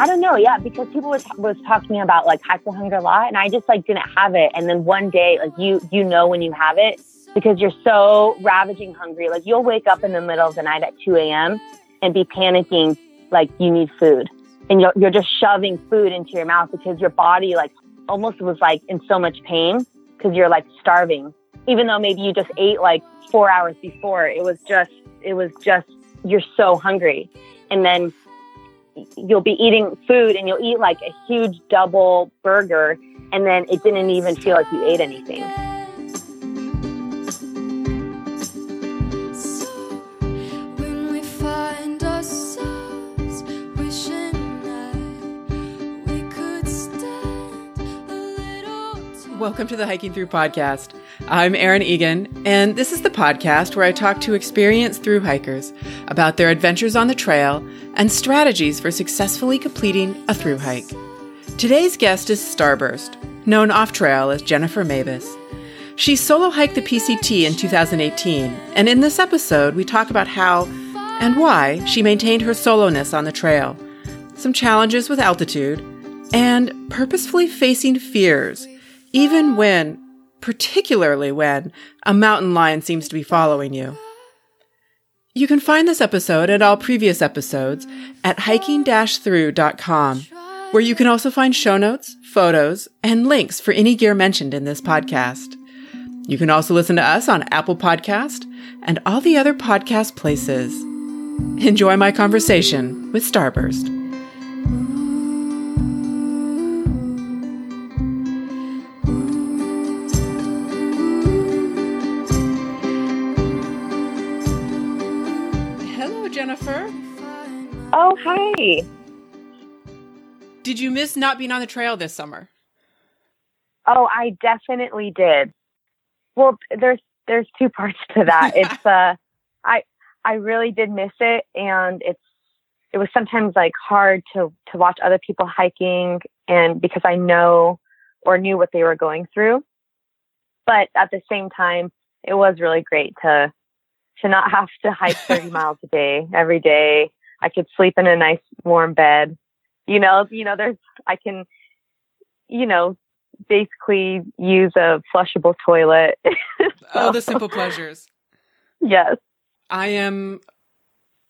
I don't know, yeah, because people was was talking about like hiker hunger a lot, and I just like didn't have it. And then one day, like you you know when you have it because you're so ravaging hungry. Like you'll wake up in the middle of the night at 2 a.m. and be panicking like you need food, and you're you're just shoving food into your mouth because your body like almost was like in so much pain because you're like starving, even though maybe you just ate like four hours before. It was just it was just you're so hungry, and then you'll be eating food and you'll eat like a huge double burger and then it didn't even feel like you ate anything. Welcome to the Hiking Through podcast. I'm Erin Egan, and this is the podcast where I talk to experienced through hikers about their adventures on the trail and strategies for successfully completing a through hike. Today's guest is Starburst, known off trail as Jennifer Mavis. She solo hiked the PCT in 2018, and in this episode, we talk about how and why she maintained her soloness on the trail, some challenges with altitude, and purposefully facing fears even when, particularly when, a mountain lion seems to be following you. You can find this episode and all previous episodes at hiking-through.com, where you can also find show notes, photos, and links for any gear mentioned in this podcast. You can also listen to us on Apple Podcast and all the other podcast places. Enjoy my conversation with Starburst. Oh, hi. Did you miss not being on the trail this summer? Oh, I definitely did. Well, there's there's two parts to that. it's uh I I really did miss it and it's it was sometimes like hard to to watch other people hiking and because I know or knew what they were going through. But at the same time, it was really great to to not have to hike 30 miles a day every day. I could sleep in a nice warm bed. You know, you know, there's, I can, you know, basically use a flushable toilet. so, oh, the simple pleasures. Yes. I am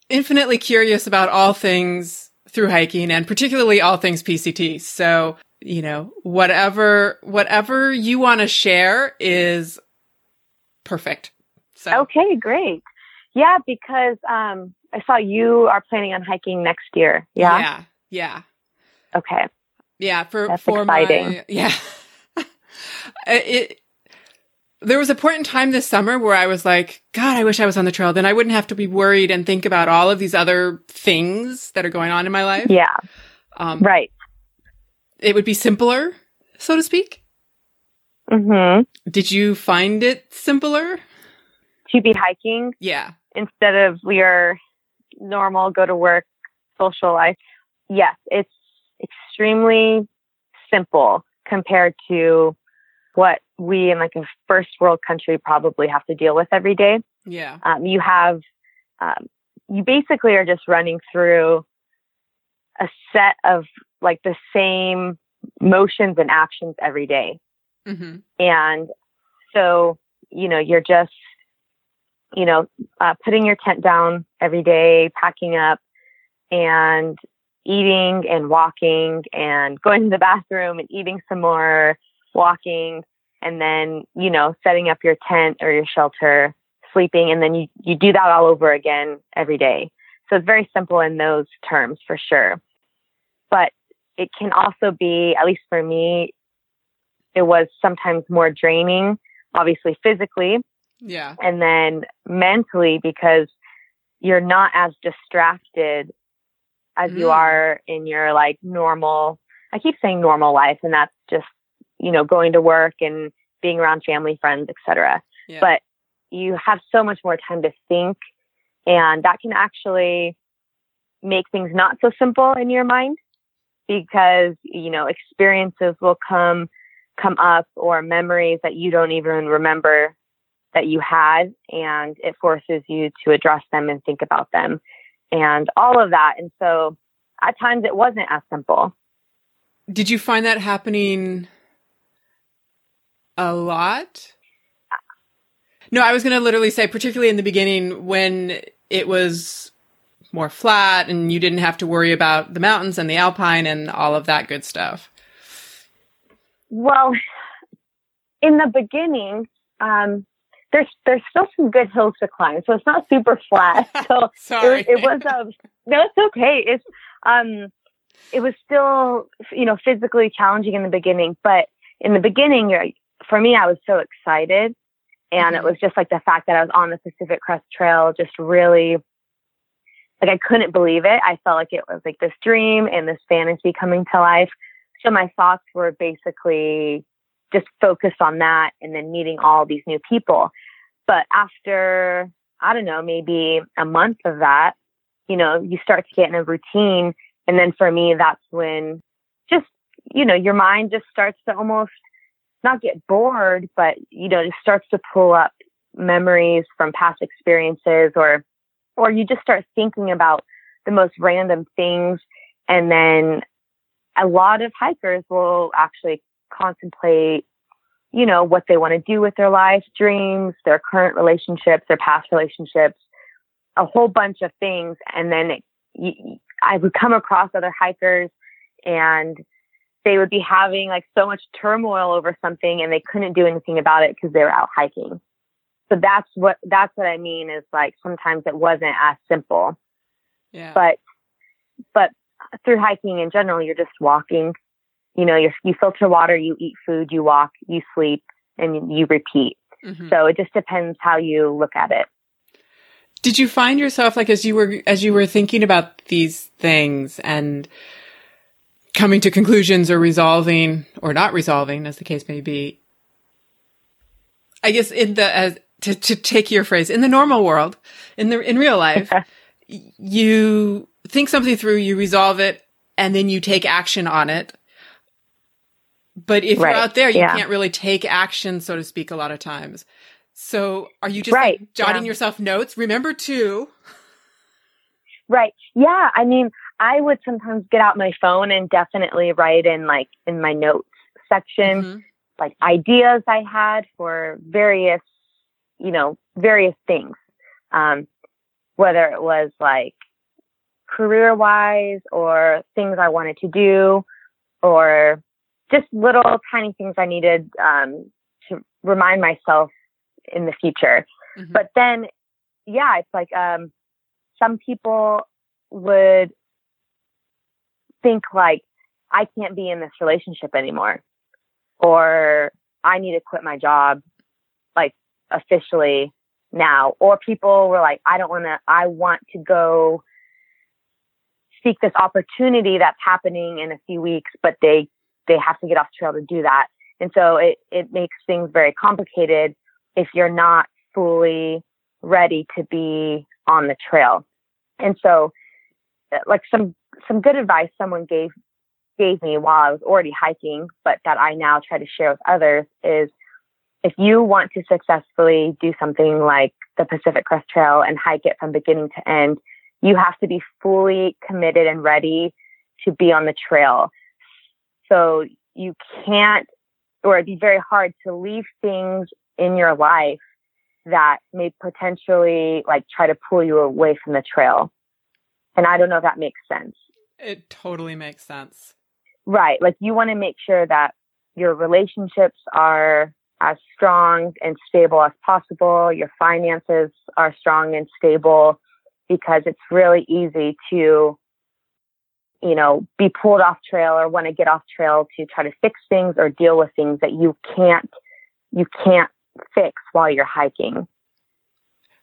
infinitely curious about all things through hiking and particularly all things PCT. So, you know, whatever, whatever you want to share is perfect. So. Okay, great. Yeah, because um, I saw you are planning on hiking next year. Yeah. Yeah. Yeah. Okay. Yeah. For That's for exciting. my yeah. it there was a point in time this summer where I was like, God, I wish I was on the trail. Then I wouldn't have to be worried and think about all of these other things that are going on in my life. Yeah. Um, right. It would be simpler, so to speak. Mm-hmm. Did you find it simpler? to be hiking. Yeah. Instead of your normal go to work social life. Yes, it's extremely simple compared to what we in like a first world country probably have to deal with every day. Yeah. Um, you have, um, you basically are just running through a set of like the same motions and actions every day. Mm-hmm. And so, you know, you're just you know, uh, putting your tent down every day, packing up, and eating and walking and going to the bathroom and eating some more, walking, and then, you know, setting up your tent or your shelter, sleeping, and then you, you do that all over again every day. So it's very simple in those terms for sure. But it can also be, at least for me, it was sometimes more draining, obviously physically, yeah. And then mentally, because you're not as distracted as mm. you are in your like normal, I keep saying normal life, and that's just, you know, going to work and being around family, friends, etc. Yeah. But you have so much more time to think, and that can actually make things not so simple in your mind because, you know, experiences will come come up or memories that you don't even remember that you had and it forces you to address them and think about them and all of that. And so at times it wasn't as simple. Did you find that happening a lot? No, I was going to literally say, particularly in the beginning when it was more flat and you didn't have to worry about the mountains and the alpine and all of that good stuff. Well, in the beginning, um, there's there's still some good hills to climb, so it's not super flat. So Sorry. it, it was um, no, it's okay. It's um, it was still you know physically challenging in the beginning, but in the beginning, you're, for me, I was so excited, and mm-hmm. it was just like the fact that I was on the Pacific Crest Trail, just really like I couldn't believe it. I felt like it was like this dream and this fantasy coming to life. So my thoughts were basically just focused on that and then meeting all these new people. But after, I don't know, maybe a month of that, you know, you start to get in a routine. And then for me, that's when just, you know, your mind just starts to almost not get bored, but, you know, just starts to pull up memories from past experiences or, or you just start thinking about the most random things. And then a lot of hikers will actually contemplate, you know, what they want to do with their life, dreams, their current relationships, their past relationships, a whole bunch of things. And then it, I would come across other hikers and they would be having like so much turmoil over something and they couldn't do anything about it because they were out hiking. So that's what, that's what I mean is like sometimes it wasn't as simple. Yeah. But, but through hiking in general, you're just walking you know, you you filter water, you eat food, you walk, you sleep, and you repeat. Mm-hmm. So it just depends how you look at it. Did you find yourself like as you were as you were thinking about these things and coming to conclusions or resolving or not resolving, as the case may be? I guess in the as to, to take your phrase in the normal world, in the in real life, you think something through, you resolve it, and then you take action on it but if right. you're out there, you yeah. can't really take action, so to speak, a lot of times. So are you just right. like, jotting yeah. yourself notes? Remember to. Right. Yeah. I mean, I would sometimes get out my phone and definitely write in like in my notes section, mm-hmm. like ideas I had for various, you know, various things. Um, whether it was like career wise or things I wanted to do or just little tiny things I needed um, to remind myself in the future. Mm-hmm. But then, yeah, it's like um, some people would think like I can't be in this relationship anymore, or I need to quit my job, like officially now. Or people were like, I don't want to. I want to go seek this opportunity that's happening in a few weeks, but they they have to get off trail to do that. And so it, it makes things very complicated if you're not fully ready to be on the trail. And so uh, like some, some good advice someone gave, gave me while I was already hiking, but that I now try to share with others is if you want to successfully do something like the Pacific Crest Trail and hike it from beginning to end, you have to be fully committed and ready to be on the trail. So you can't, or it'd be very hard to leave things in your life that may potentially like try to pull you away from the trail. And I don't know if that makes sense. It totally makes sense. Right. Like you want to make sure that your relationships are as strong and stable as possible. Your finances are strong and stable because it's really easy to you know, be pulled off trail or want to get off trail to try to fix things or deal with things that you can't, you can't fix while you're hiking.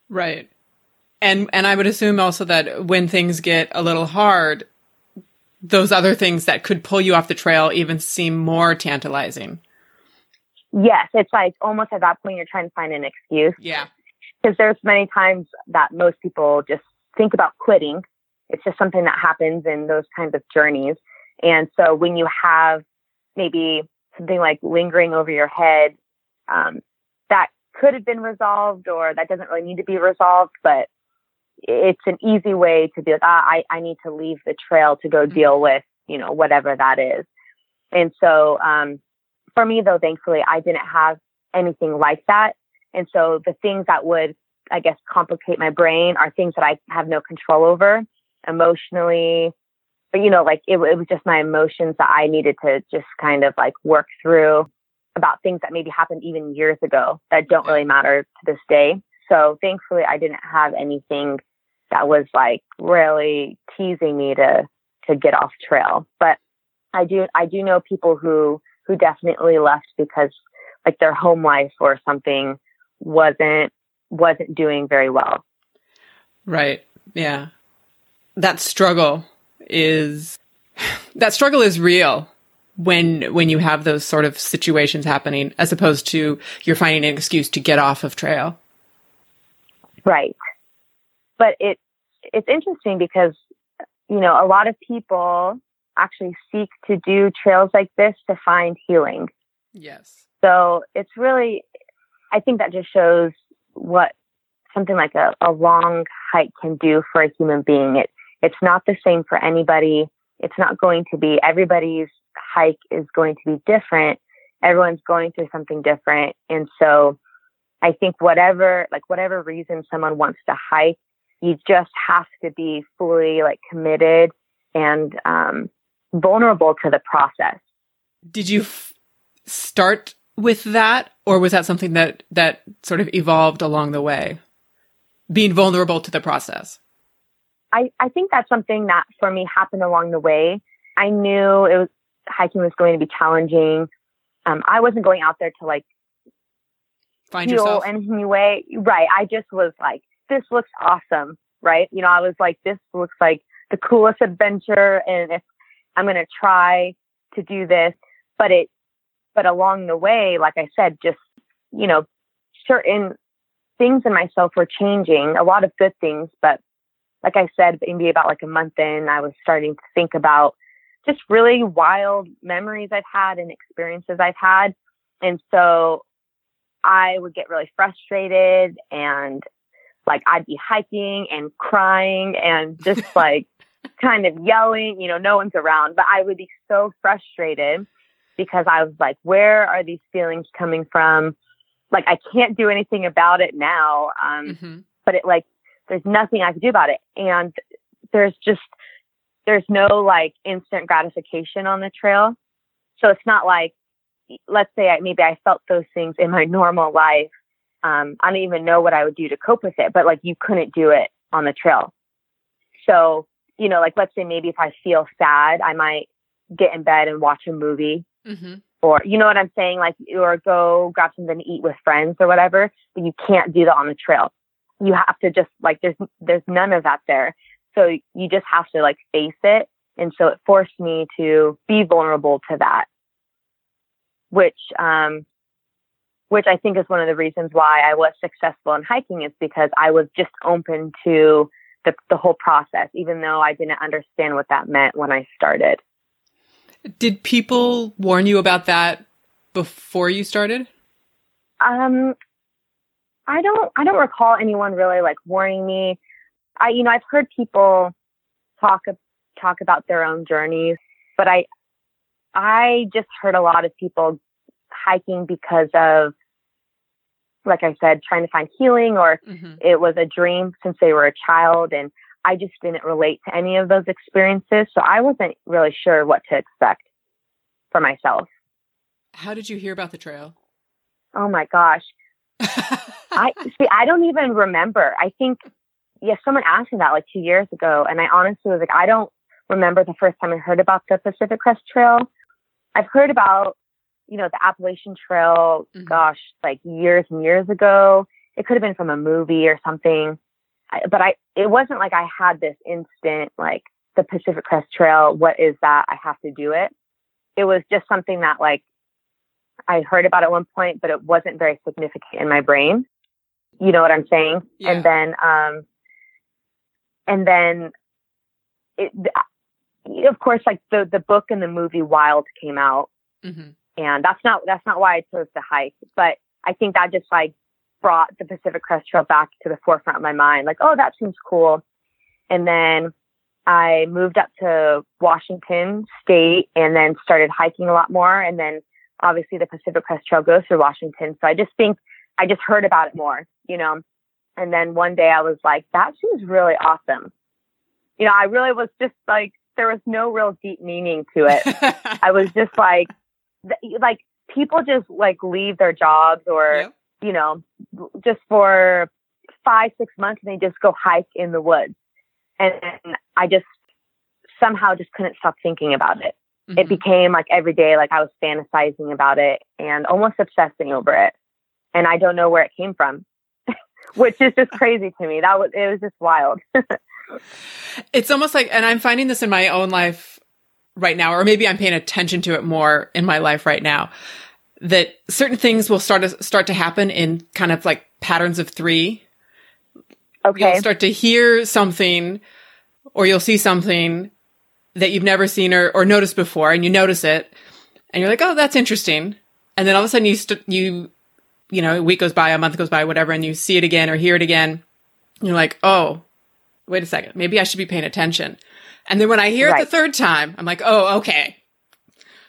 Right. And, and I would assume also that when things get a little hard, those other things that could pull you off the trail even seem more tantalizing. Yes. It's like almost at that point you're trying to find an excuse. Yeah. Because there's many times that most people just think about quitting it's just something that happens in those kinds of journeys. And so when you have maybe something like lingering over your head, um, that could have been resolved or that doesn't really need to be resolved, but it's an easy way to be like, ah, I, I need to leave the trail to go deal with, you know, whatever that is. And so, um, for me though, thankfully, I didn't have anything like that. And so the things that would, I guess, complicate my brain are things that I have no control over emotionally. But, you know, like it, it was just my emotions that I needed to just kind of like work through about things that maybe happened even years ago that don't really matter to this day. So thankfully, I didn't have anything that was like really teasing me to to get off trail. But I do I do know people who who definitely left because like their home life or something wasn't wasn't doing very well. Right. Yeah. That struggle is that struggle is real when when you have those sort of situations happening as opposed to you're finding an excuse to get off of trail. Right. But it it's interesting because you know, a lot of people actually seek to do trails like this to find healing. Yes. So it's really, I think that just shows what something like a, a long hike can do for a human being. It, it's not the same for anybody. It's not going to be, everybody's hike is going to be different. Everyone's going through something different. And so I think whatever, like whatever reason someone wants to hike, you just have to be fully like committed and um, vulnerable to the process. Did you f- start with that, or was that something that that sort of evolved along the way? Being vulnerable to the process. I, I think that's something that for me happened along the way. I knew it was hiking was going to be challenging. Um, I wasn't going out there to like find yourself in any way. Right. I just was like, this looks awesome. Right. You know, I was like, this looks like the coolest adventure. And if I'm going to try to do this, but it, but along the way, like I said, just, you know, certain things in myself were changing, a lot of good things, but like I said, maybe about like a month in, I was starting to think about just really wild memories I've had and experiences I've had. And so I would get really frustrated and like I'd be hiking and crying and just like kind of yelling, you know, no one's around, but I would be so frustrated because I was like, where are these feelings coming from? Like, I can't do anything about it now. Um, mm-hmm. but it like, there's nothing I can do about it. And there's just, there's no like instant gratification on the trail. So it's not like, let's say I, maybe I felt those things in my normal life. Um, I don't even know what I would do to cope with it, but like you couldn't do it on the trail. So you know, like let's say maybe if I feel sad, I might get in bed and watch a movie. Mm-hmm. Or, you know what I'm saying? Like, or go grab something to eat with friends or whatever, but you can't do that on the trail. You have to just like, there's, there's none of that there. So you just have to like face it. And so it forced me to be vulnerable to that, which, um, which I think is one of the reasons why I was successful in hiking is because I was just open to the, the whole process, even though I didn't understand what that meant when I started. Did people warn you about that before you started? Um, I don't, I don't recall anyone really like warning me. I, you know, I've heard people talk, talk about their own journeys, but I, I just heard a lot of people hiking because of like I said, trying to find healing or mm-hmm. it was a dream since they were a child. And I just didn't relate to any of those experiences. So I wasn't really sure what to expect for myself. How did you hear about the trail? Oh my gosh. I see, I don't even remember. I think, yeah, someone asked me that like two years ago. And I honestly was like, I don't remember the first time I heard about the Pacific Crest Trail. I've heard about you know, the Appalachian Trail, mm-hmm. gosh, like years and years ago. It could have been from a movie or something. I, but I, it wasn't like I had this instant, like the Pacific Crest Trail. What is that? I have to do it. It was just something that like I heard about at one point, but it wasn't very significant in my brain. You know what I'm saying? Yeah. And then, um, and then it, of course, like the, the book and the movie Wild came out. Mm-hmm and that's not that's not why I chose to hike. But I think that just like brought the Pacific Crest Trail back to the forefront of my mind. Like, oh, that seems cool. And then I moved up to Washington State and then started hiking a lot more. And then obviously the Pacific Crest Trail goes through Washington. So I just think I just heard about it more, you know. And then one day I was like, that seems really awesome. You know, I really was just like, there was no real deep meaning to it. I was just like, like people just like leave their jobs or, yep. you know, just for five, six months and they just go hike in the woods. And I just somehow just couldn't stop thinking about it. Mm-hmm. It became like every day, like I was fantasizing about it and almost obsessing over it. And I don't know where it came from, which is just crazy to me. That was, it was just wild. it's almost like, and I'm finding this in my own life right now, or maybe I'm paying attention to it more in my life right now, that certain things will start to start to happen in kind of like patterns of three. Okay. You'll start to hear something or you'll see something that you've never seen or, or noticed before and you notice it and you're like, oh, that's interesting. And then all of a sudden you, st- you, you know, a week goes by, a month goes by, whatever, and you see it again or hear it again. You're like, oh, wait a second. Maybe I should be paying attention. And then when I hear right. it the third time, I'm like, oh, okay.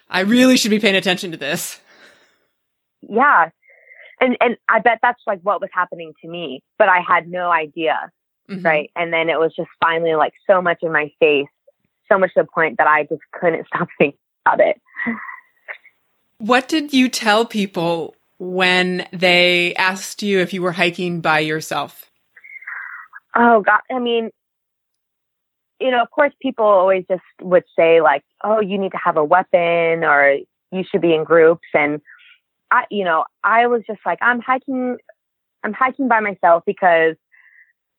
I really should be paying attention to this. Yeah. And, and I bet that's like what was happening to me, but I had no idea. Mm-hmm. Right. And then it was just finally like so much in my face so much to the point that I just couldn't stop thinking about it. What did you tell people when they asked you if you were hiking by yourself? Oh God, I mean, you know, of course, people always just would say like, "Oh, you need to have a weapon," or "You should be in groups." And I, you know, I was just like, "I'm hiking, I'm hiking by myself because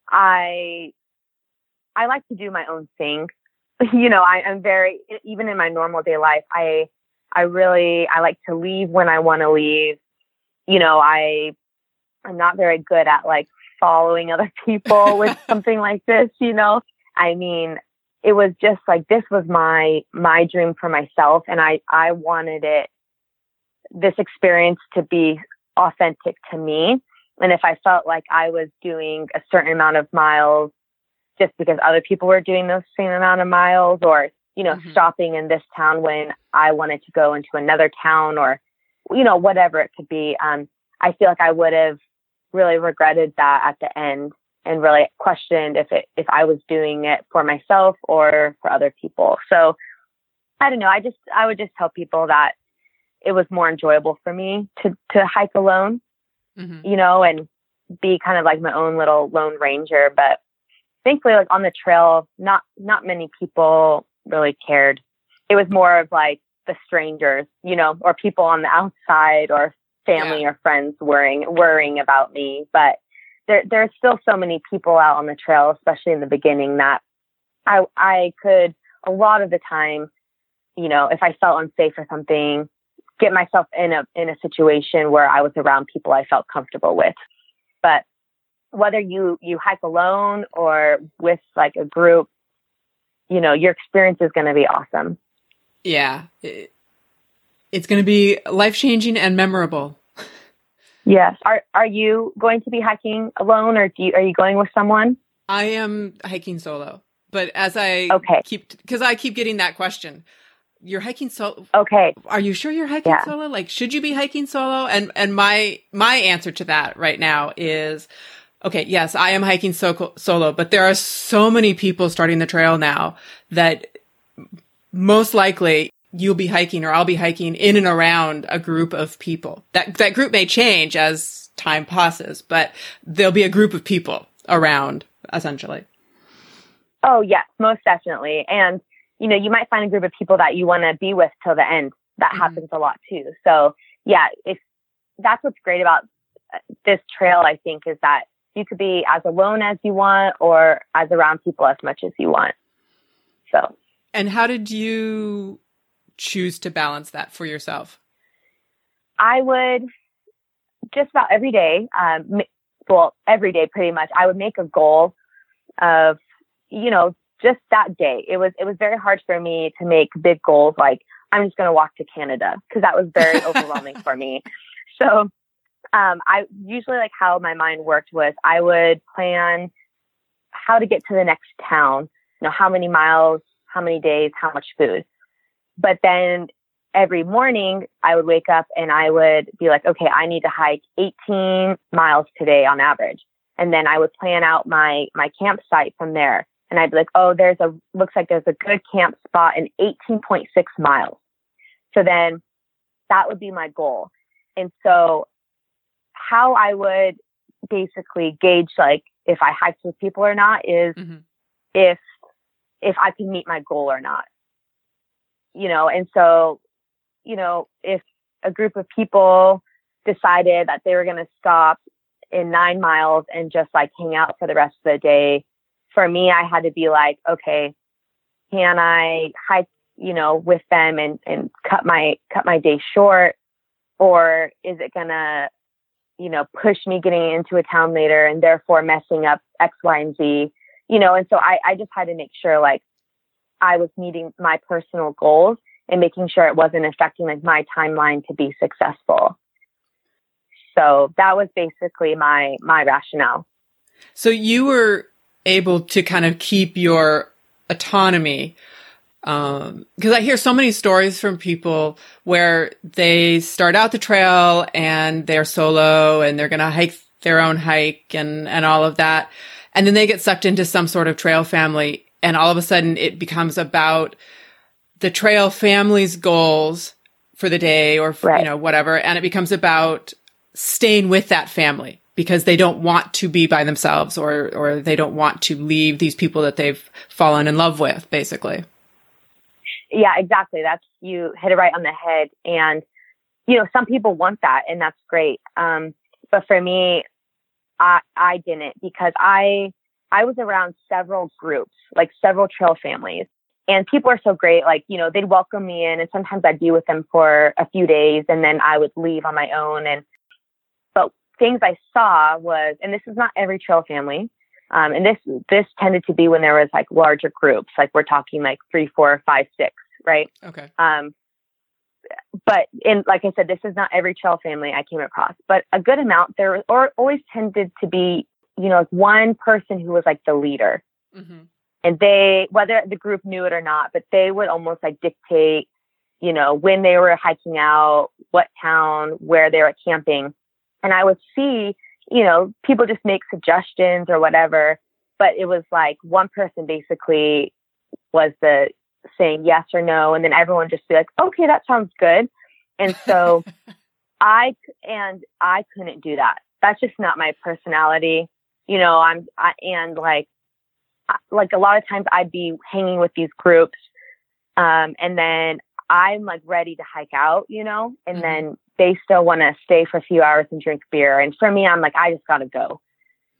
I, I like to do my own thing. You know, I, am very, even in my normal day life, I, I really, I like to leave when I want to leave. You know, I, I'm not very good at like following other people with something like this, you know? I mean, it was just like, this was my, my dream for myself. And I, I wanted it, this experience to be authentic to me. And if I felt like I was doing a certain amount of miles just because other people were doing the same amount of miles or, you know, mm-hmm. stopping in this town when I wanted to go into another town or, you know, whatever it could be. Um, I feel like I would have really regretted that at the end and really questioned if it, if I was doing it for myself or for other people. So I don't know. I just, I would just tell people that it was more enjoyable for me to, to hike alone, mm-hmm. you know, and be kind of like my own little lone ranger. But thankfully, like on the trail, not not many people really cared. It was more of like the strangers, you know, or people on the outside, or family yeah. or friends worrying worrying about me. But there there's still so many people out on the trail, especially in the beginning, that I I could a lot of the time, you know, if I felt unsafe or something, get myself in a in a situation where I was around people I felt comfortable with. But whether you you hike alone or with like a group you know your experience is going to be awesome. Yeah. It's going to be life changing and memorable. Yes. Are are you going to be hiking alone or do you, are you going with someone? I am hiking solo but as i okay. keep because i keep getting that question. You're hiking solo okay. are you sure you're hiking yeah. solo? Like should you be hiking solo? And and my my answer to that right now is okay, yes, I am hiking so- solo, but there are so many people starting the trail now that most likely you'll be hiking or I'll be hiking in and around a group of people. That that group may change as time passes, but there'll be a group of people around essentially. Oh, yes, most definitely. And you know, you might find a group of people that you want to be with till the end. That mm-hmm. happens a lot too. So, yeah, if that's what's great about uh, this trail, I think, is that you could be as alone as you want or as around people as much as you want. So. And how did you choose to balance that for yourself? I would just about every day, um, well, every day pretty much, I would make a goal of, you know, just that day. It was, it was very hard for me to make big goals like, I'm just going to walk to Canada because that was very overwhelming for me. So um, I usually like how my mind worked was I would plan how to get to the next town, you know, how many miles, how many days, how much food. But then every morning I would wake up and I would be like, okay, I need to hike 18 miles today on average. And then I would plan out my, my campsite from there. And I'd be like, oh, there's a, looks like there's a good camp spot in 18.6 miles. So then that would be my goal. And so how I would basically gauge like if I hiked with people or not is mm-hmm. if if I can meet my goal or not. You know, and so, you know, if a group of people decided that they were going to stop in nine miles and just like hang out for the rest of the day, for me, I had to be like, okay, can I hike, you know, with them and, and cut my, cut my day short? Or is it gonna, you know, push me getting into a town later and therefore messing up X, Y, and Z, you know? And so I, I just had to make sure like I was meeting my personal goals and making sure it wasn't affecting like my timeline to be successful. So that was basically my, my rationale. So you were able to kind of keep your autonomy um, cause I hear so many stories from people where they start out the trail and they're solo and they're going to hike their own hike and, and all of that. And then they get sucked into some sort of trail family and all of a sudden it becomes about the trail family's goals for the day or, right. you know, whatever. And it becomes about staying with that family because they don't want to be by themselves or or they don't want to leave these people that they've fallen in love with basically yeah exactly. That's you hit it right on the head and you know some people want that and that's great. Um, but for me i i didn't because i i was around several groups like several trail families and people are so great. Like you know they'd welcome me in and sometimes i'd be with them for a few days and then i would leave on my own and but things I saw was, and this is not every trail family, um, and this this tended to be when there was like larger groups, like we're talking like three, four, five, six, right? Okay. Um, but in like I said, this is not every trail family I came across, but a good amount there or always tended to be, you know, one person who was like the leader, mm-hmm. and they whether the group knew it or not, but they would almost like dictate, you know, when they were hiking out, what town, where they were camping and I would see, you know, people just make suggestions or whatever, but it was like one person basically was the saying yes or no, and then everyone just be like, okay, that sounds good. And so I and I couldn't do that. That's just not my personality. You know, I'm I, and like like a lot of times I'd be hanging with these groups um, and then I'm like ready to hike out, you know, and mm-hmm. then they still want to stay for a few hours and drink beer. And for me, I'm like, I just got to go.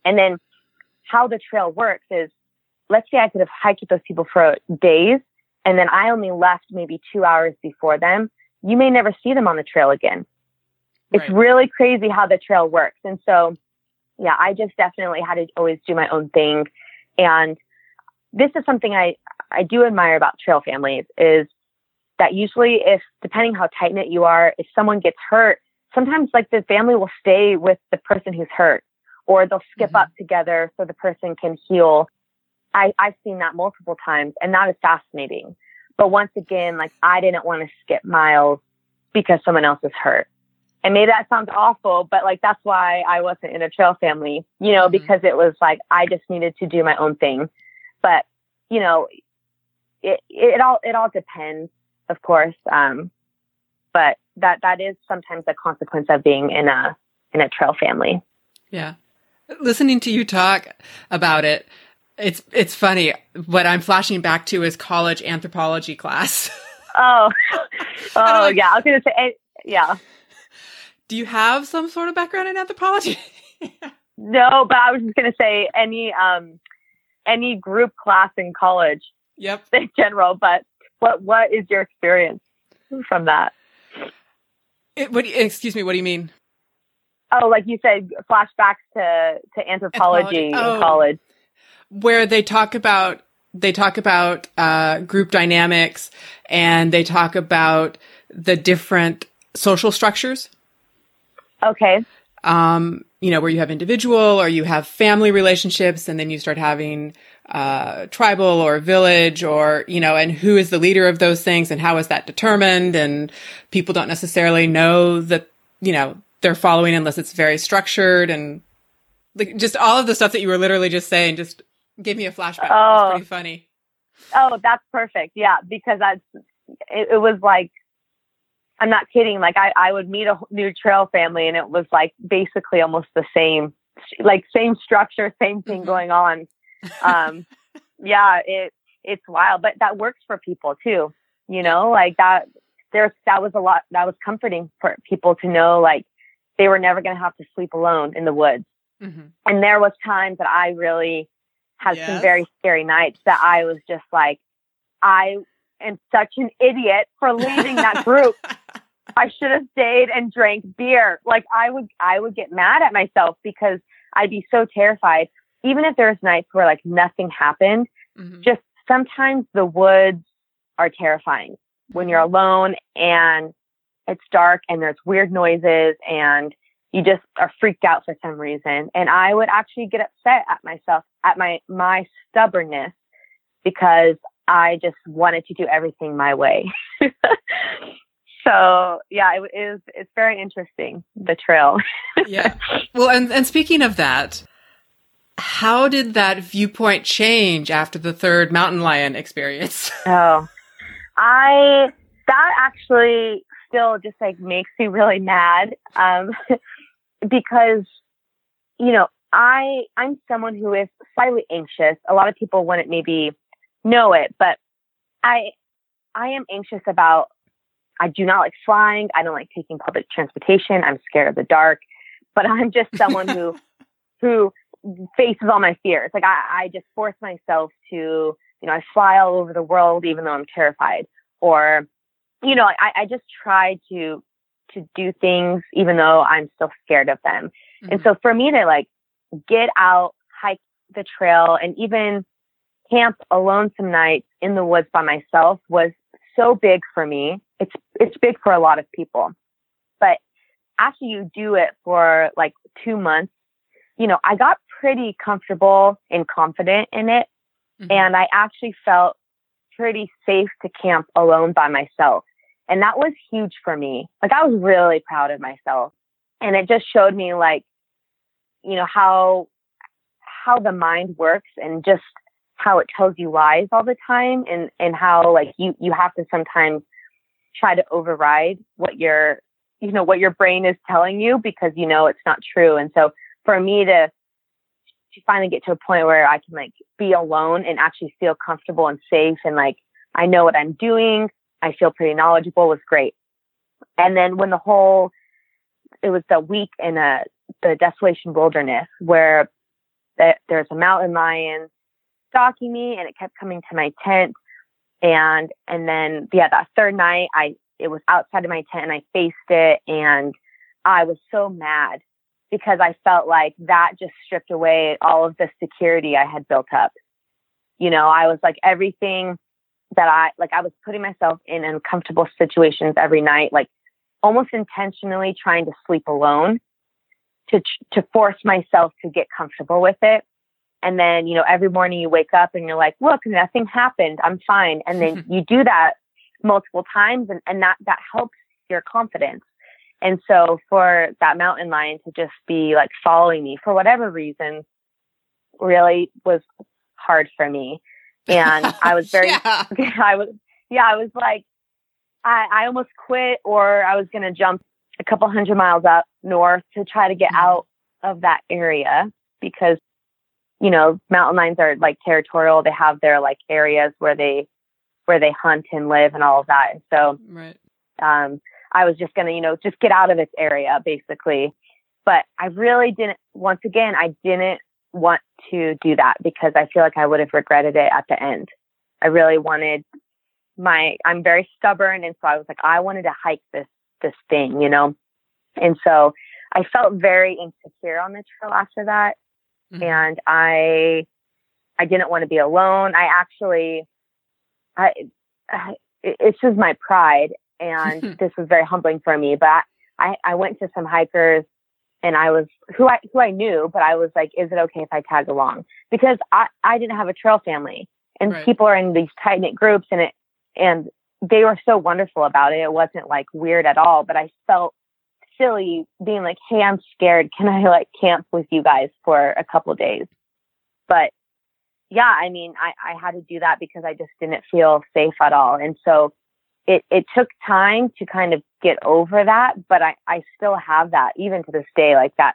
And then how the trail works is, let's say I could have hiked with those people for days and then I only left maybe two hours before them. You may never see them on the trail again. Right. It's really crazy how the trail works. And so, yeah, I just definitely had to always do my own thing. And this is something I, I do admire about trail families is that usually if depending how tight knit you are, if someone gets hurt, sometimes like the family will stay with the person who's hurt or they'll skip mm-hmm. up together so the person can heal. I, I've seen that multiple times and that is fascinating. But once again, like I didn't want to skip miles because someone else is hurt. And maybe that sounds awful, but like that's why I wasn't in a trail family, you know, mm-hmm. because it was like I just needed to do my own thing. But, you know, it, it all it all depends of course. Um, but that that is sometimes a consequence of being in a in a trail family. Yeah, listening to you talk about it, it's it's funny. What I'm flashing back to is college anthropology class. oh, oh yeah. I was gonna say, eh, yeah. Do you have some sort of background in anthropology? no, but I was just gonna say any um any group class in college. Yep. In general, but what what is your experience from that? It, what, excuse me, what do you mean? Oh, like you said, flashbacks to to anthropology, anthropology. Oh. in college, where they talk about they talk about uh, group dynamics and they talk about the different social structures. Okay. um, you know, where you have individual or you have family relationships and then you start having uh, tribal or village or, you know, and who is the leader of those things and how is that determined? And people don't necessarily know that, you know, they're following unless it's very structured and like just all of the stuff that you were literally just saying just gave me a flashback. Oh. It was pretty funny. Oh, that's perfect. Yeah, because that's it, it was like I'm not kidding. Like I, I would meet a new trail family and it was like basically almost the same, like same structure, same thing mm-hmm. going on. Um, yeah, it, it's wild, but that works for people too. You know, like that, there's, that was a lot, that was comforting for people to know like they were never going to have to sleep alone in the woods. Mm-hmm. And there was times that I really had yes. some very scary nights that I was just like, I am such an idiot for leaving that group. I should have stayed and drank beer. Like I would, I would get mad at myself because I'd be so terrified. Even if there's nights where like nothing happened, mm-hmm. just sometimes the woods are terrifying when you're alone and it's dark and there's weird noises and you just are freaked out for some reason. And I would actually get upset at myself, at my, my stubbornness because I just wanted to do everything my way. so yeah, it is. It's very interesting the trail. yeah. Well, and and speaking of that, how did that viewpoint change after the third mountain lion experience? oh, I that actually still just like makes me really mad um, because you know I I'm someone who is slightly anxious. A lot of people wouldn't maybe know it, but I I am anxious about I do not like flying. I don't like taking public transportation. I'm scared of the dark, but I'm just someone who who faces all my fears. Like I, I just force myself to, you know, I fly all over the world even though I'm terrified. Or, you know, I, I just try to to do things even though I'm still scared of them. Mm-hmm. And so for me to like get out, hike the trail, and even camp alone some nights in the woods by myself was so big for me. It's it's big for a lot of people. But after you do it for like 2 months, you know, I got pretty comfortable and confident in it mm-hmm. and I actually felt pretty safe to camp alone by myself. And that was huge for me. Like I was really proud of myself. And it just showed me like, you know, how how the mind works and just how it tells you lies all the time and and how like you you have to sometimes try to override what your you know what your brain is telling you because you know it's not true and so for me to to finally get to a point where I can like be alone and actually feel comfortable and safe and like I know what I'm doing. I feel pretty knowledgeable. Was great. And then when the whole it was the week in a uh, the desolation wilderness where the, there's a mountain lion stalking me and it kept coming to my tent. And, and then, yeah, that third night, I, it was outside of my tent and I faced it and I was so mad because I felt like that just stripped away all of the security I had built up. You know, I was like everything that I, like I was putting myself in uncomfortable situations every night, like almost intentionally trying to sleep alone to, to force myself to get comfortable with it. And then, you know, every morning you wake up and you're like, look, nothing happened. I'm fine. And then you do that multiple times and, and that, that helps your confidence. And so for that mountain lion to just be like following me for whatever reason really was hard for me. And I was very, yeah. I was, yeah, I was like, I, I almost quit or I was going to jump a couple hundred miles up north to try to get mm-hmm. out of that area because you know, mountain lions are like territorial. They have their like areas where they where they hunt and live and all of that. And so right. um I was just gonna, you know, just get out of this area basically. But I really didn't once again I didn't want to do that because I feel like I would have regretted it at the end. I really wanted my I'm very stubborn and so I was like I wanted to hike this this thing, you know. And so I felt very insecure on the trail after that mm-hmm. and I I didn't want to be alone. I actually I, I it's just my pride and this was very humbling for me, but I I went to some hikers and I was who I who I knew, but I was like, is it okay if I tag along? Because I I didn't have a trail family, and Right. people are in these tight knit groups, and it and they were so wonderful about it. It wasn't like weird at all, but I felt silly being like, hey, I'm scared. Can I like camp with you guys for a couple days? But yeah, I mean, I I had to do that because I just didn't feel safe at all, and so it it took time to kind of get over that, but I I still have that even to this day, like that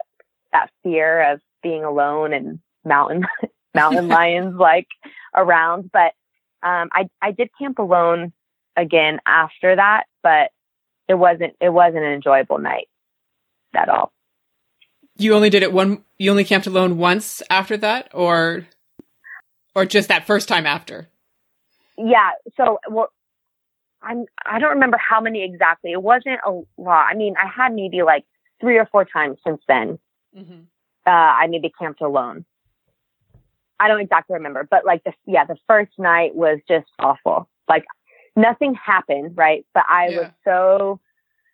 that fear of being alone and mountain mountain lions like around. But um, I I did camp alone again after that, but it wasn't it wasn't an enjoyable night at all. You only did it one. You only camped alone once after that, or or just that first time after. Yeah. So well, I'm I don't remember how many exactly. It wasn't a lot. I mean, I had maybe like three or four times since then. Mm-hmm. uh, I maybe camped alone. I don't exactly remember, but like the yeah, the first night was just awful. Like nothing happened, right? But I Yeah. was so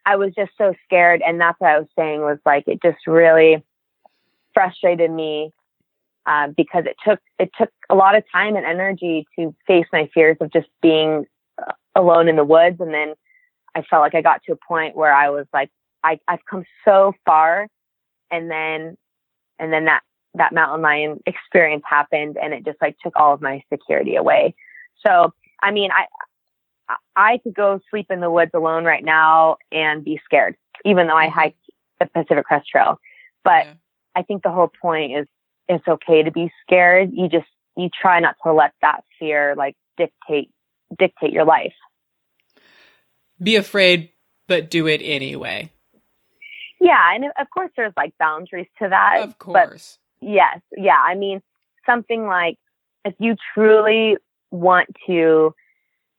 I was just so scared, and that's what I was saying was like it just really frustrated me uh, because it took it took a lot of time and energy to face my fears of just being alone in the woods, and then I felt like I got to a point where I was like I I've come so far, and then and then that that mountain lion experience happened and it just like took all of my security away. So i mean i i could go sleep in the woods alone right now and be scared even though i Mhm. hiked the pacific crest trail. But Yeah. i think the whole point is it's okay to be scared. You just you try not to let that fear like dictate dictate your life Be afraid, but do it anyway. yeah and of course there's like boundaries to that Of course. Yes. Yeah. I mean, something like if you truly want to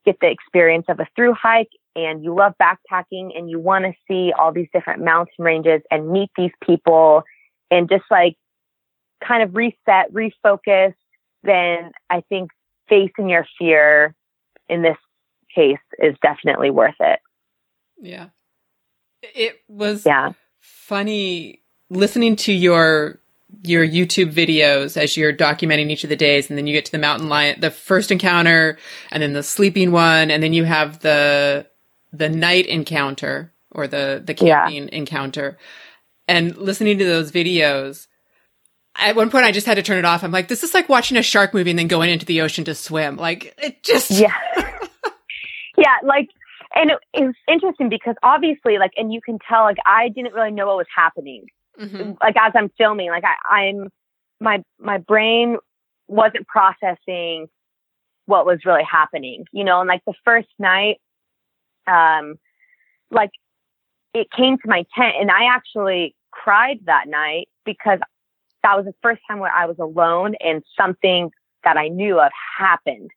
get the experience of a through hike and you love backpacking and you want to see all these different mountain ranges and meet these people and just like kind of reset, refocus, then I think facing your fear in this case is definitely worth it. Yeah. It was Yeah. funny listening to your your YouTube videos as you're documenting each of the days and then you get to the mountain lion the first encounter and then the sleeping one and then you have the the night encounter or the the Yeah. camping encounter and listening to those videos at one point I just had to turn it off. I'm like, this is like watching a shark movie and then going into the ocean to swim. Like it just Yeah. yeah, like and it, it was interesting because obviously like and you can tell like I didn't really know what was happening. Mhm. Like as I'm filming, like I, I'm my my brain wasn't processing what was really happening, you know, and like the first night, um, like it came to my tent and I actually cried that night because that was the first time where I was alone and something that I knew of happened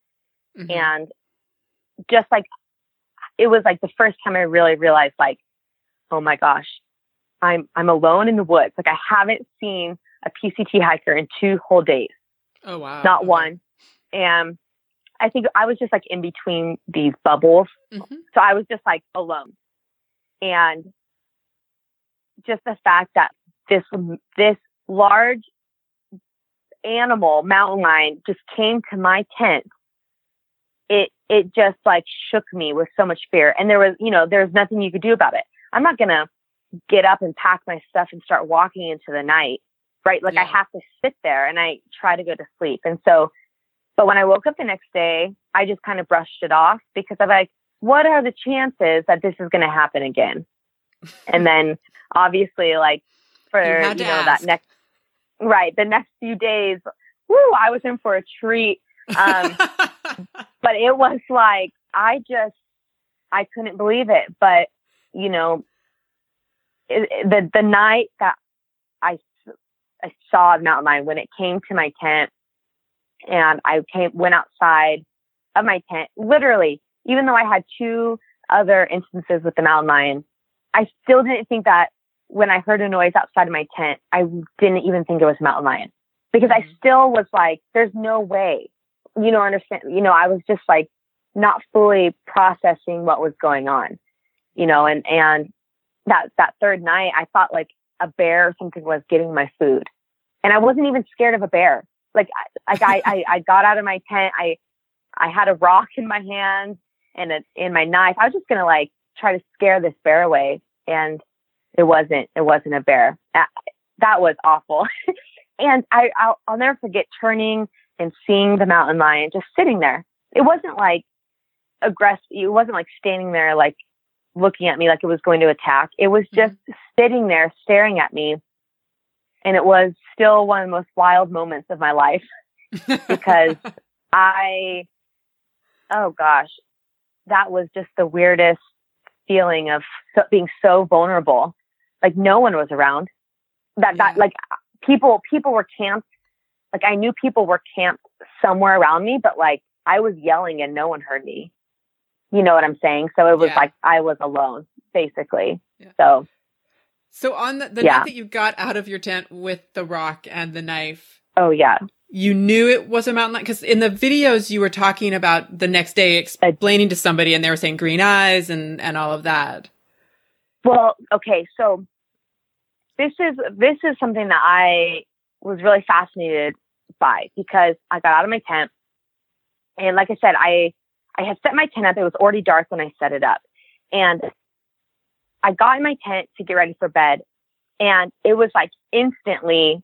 Mhm. and just like it was like the first time I really realized like, oh my gosh, I'm I'm alone in the woods. Like I haven't seen a PCT hiker in two whole days, oh wow. not Okay. one. And I think I was just like in between these bubbles. Mhm. So I was just like alone. And just the fact that this this large animal, mountain lion, just came to my tent. It just like shook me with so much fear. And there was, you know, there's nothing you could do about it. I'm not gonna get up and pack my stuff and start walking into the night. Right. Like I have to sit there and I try to go to sleep. And so but when I woke up the next day, I just kind of brushed it off because I'm like, what are the chances that this is going to happen again? and then obviously, like for You you, know ask. that next right, the next few days, woo, I was in for a treat. Um, but it was like I just I couldn't believe it. But you know, it, it- the the night that I I saw the mountain lion when it came to my tent, and I came went outside of my tent. Literally, even though I had two other instances with the mountain lion, I still didn't think that when I heard a noise outside of my tent, I didn't even think it was a mountain lion because I Mhm. still was like, "There's no way." You know, understand? You know, I was just like not fully processing what was going on. You know, and and that that third night, I thought like a bear or something was getting my food. And I wasn't even scared of a bear. Like, like I, I, I got out of my tent. I, I had a rock in my hand and a, in my knife. I was just going to like try to scare this bear away. And it wasn't, it wasn't a bear. That, that was awful. and I, I'll, I'll never forget turning and seeing the mountain lion just sitting there. It wasn't like aggressive. It wasn't like standing there, like looking at me like it was going to attack. It was just mm-hmm. sitting there staring at me. And it was still one of the most wild moments of my life because I, oh gosh, that was just the weirdest feeling of so, being so vulnerable. Like no one was around. That that like people people were camped. Like I knew people were camped somewhere around me, but like I was yelling and no one heard me. You know what I'm saying? So it was yeah. like I was alone, basically. Yeah. So So on the, the yeah. night that you got out of your tent with the rock and the knife. Oh yeah you knew it was a mountain lion because in the videos you were talking about the next day explaining to somebody and they were saying green eyes and and all of that well okay so this is this is something that i was really fascinated by because i got out of my tent and like i said i i had set my tent up it was already dark when i set it up and i got in my tent to get ready for bed and it was like instantly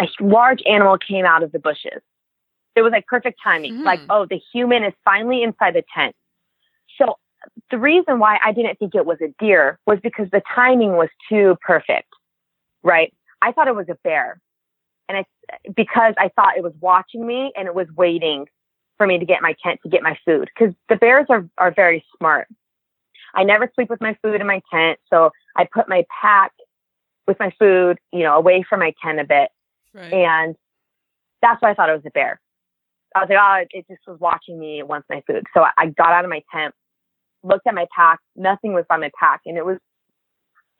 a large animal came out of the bushes. It was like perfect timing. Mm. Like, oh, the human is finally inside the tent. So the reason why I didn't think it was a deer was because the timing was too perfect, right? I thought it was a bear. And it's because I thought it was watching me and it was waiting for me to get my tent to get my food. Cause the bears are, are very smart. I never sleep with my food in my tent. So I put my pack with my food, you know, away from my tent a bit. Right. And that's why I thought it was a bear. I was like, oh, it just was watching me. Wants my food. So I got out of my tent, looked at my pack. Nothing was on my pack. And it was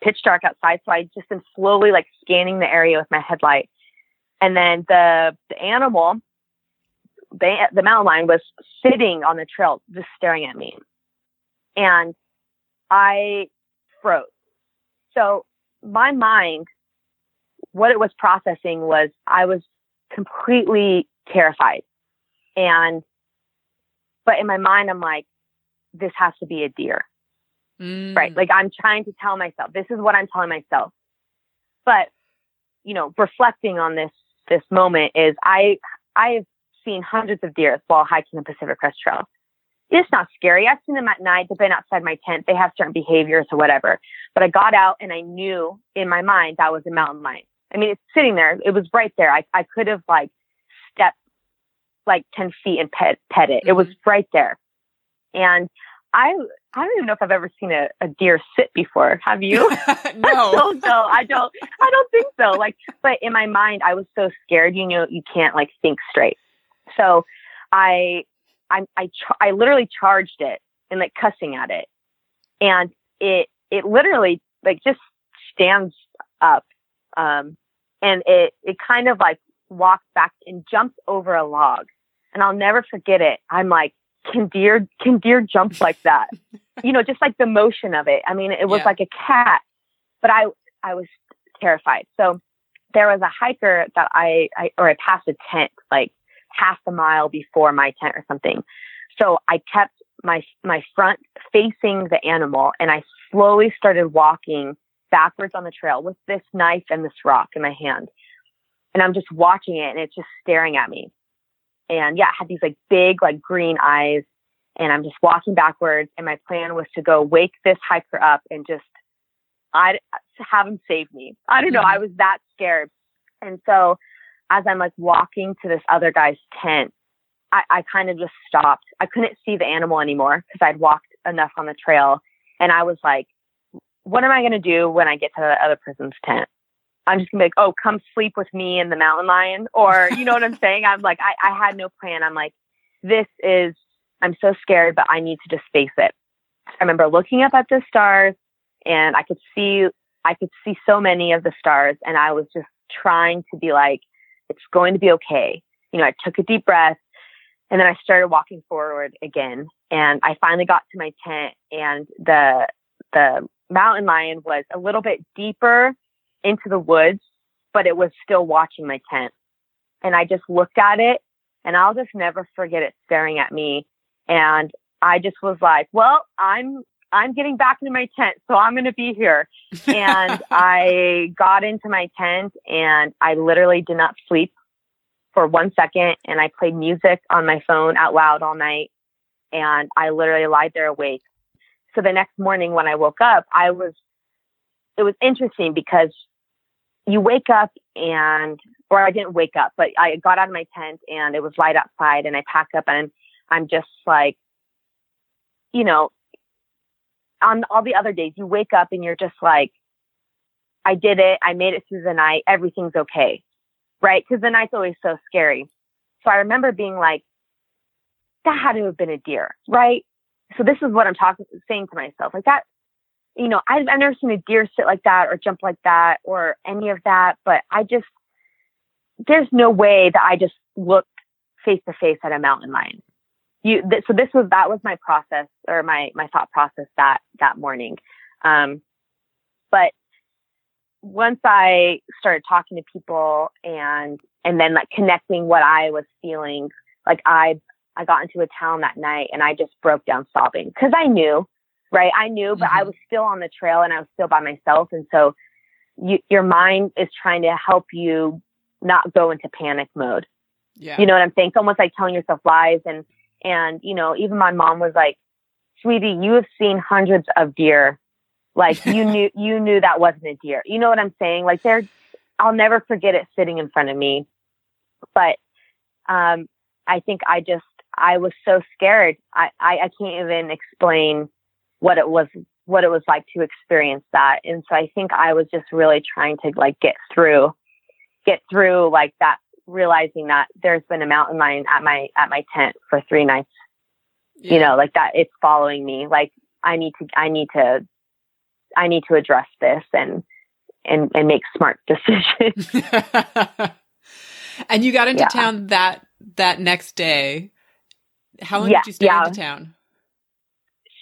pitch dark outside. So I just am slowly like scanning the area with my headlight. And then the, the animal, the, the mountain lion was sitting on the trail, just staring at me. And I froze. So my mind, what it was processing was I was completely terrified. And, but in my mind, I'm like, this has to be a deer. Mm. Right. Like I'm trying to tell myself, this is what I'm telling myself. But, you know, reflecting on this, this moment is I, I've seen hundreds of deer while hiking the Pacific Crest Trail it's not scary. I've seen them at night. They've been outside my tent. They have certain behaviors or whatever. But I got out and I knew in my mind that was a mountain lion. I mean, it's sitting there. It was right there. I, I could have like stepped like 10 feet and pet, pet it. Mm-hmm. It was mm-hmm. right there. And I, I don't even know if I've ever seen a, a deer sit before. Have you? no. I don't know. I don't, I don't think so. Like, but in my mind, I was so scared, you know, you can't like think straight. So I, I I I literally charged it and like cussing at it, and it it literally like just stands up, um, and it it kind of like walks back and jumps over a log, and I'll never forget it. I'm like, can deer can deer jump like that? you know, just like the motion of it. I mean, it was yeah. like a cat, but I I was terrified. So there was a hiker that I, I or I passed a tent like half a mile before my tent or something. So I kept my my front facing the animal and I slowly started walking backwards on the trail with this knife and this rock in my hand. And I'm just watching it and it's just staring at me. And yeah, had these like big like green eyes and I'm just walking backwards and my plan was to go wake this hiker up and just I have him save me. I don't know. Mm-hmm. I was that scared. And so as I'm like walking to this other guy's tent, I, I kind of just stopped. I couldn't see the animal anymore because I'd walked enough on the trail. And I was like, what am I going to do when I get to the other person's tent? I'm just gonna be like, oh, come sleep with me and the mountain lion. Or, you know what I'm saying? I'm like, I, I had no plan. I'm like, this is, I'm so scared, but I need to just face it. I remember looking up at the stars and I could see, I could see so many of the stars. And I was just trying to be like, it's going to be okay. You know, I took a deep breath and then I started walking forward again. And I finally got to my tent and the, the mountain lion was a little bit deeper into the woods, but it was still watching my tent. And I just looked at it and I'll just never forget it staring at me. And I just was like, well, I'm I'm getting back into my tent, so I'm going to be here. And I got into my tent and I literally did not sleep for one second. And I played music on my phone out loud all night. And I literally lied there awake. So the next morning when I woke up, I was, it was interesting because you wake up and, or I didn't wake up, but I got out of my tent and it was light outside and I pack up and I'm just like, you know, on all the other days, you wake up and you're just like, I did it. I made it through the night. Everything's okay. Right. Cause the night's always so scary. So I remember being like, that had to have been a deer. Right. So this is what I'm talking, saying to myself, like that, you know, I've, I've never seen a deer sit like that or jump like that or any of that, but I just, there's no way that I just looked face to face at a mountain lion. You th- so this was that was my process or my my thought process that that morning. Um but once i started talking to people and and then like connecting what i was feeling like i i got into a town that night and i just broke down sobbing because i knew right i knew but mm-hmm. i was still on the trail and i was still by myself and so you, your mind is trying to help you not go into panic mode yeah. you know what i'm saying it's almost like telling yourself lies and and, you know, even my mom was like, sweetie, you have seen hundreds of deer. Like you knew, you knew that wasn't a deer. You know what I'm saying? Like there, I'll never forget it sitting in front of me. But, um, I think I just, I was so scared. I, I, I can't even explain what it was, what it was like to experience that. And so I think I was just really trying to like get through, get through like that realizing that there's been a mountain lion at my at my tent for three nights. Yeah. You know, like that it's following me. Like I need to I need to I need to address this and and and make smart decisions. and you got into yeah. town that that next day. How long yeah, did you stay yeah. into town?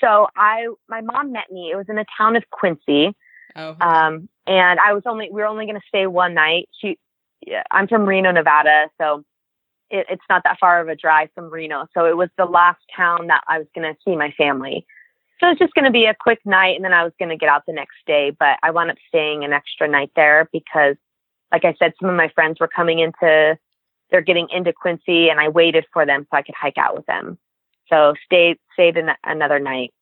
So I my mom met me. It was in the town of Quincy. Oh. Um, and I was only we were only going to stay one night. She I'm from Reno, Nevada, so it, it's not that far of a drive from Reno. So it was the last town that I was going to see my family. So it's just going to be a quick night, and then I was going to get out the next day. But I wound up staying an extra night there because, like I said, some of my friends were coming into, they're getting into Quincy, and I waited for them so I could hike out with them. So stayed stayed in another night.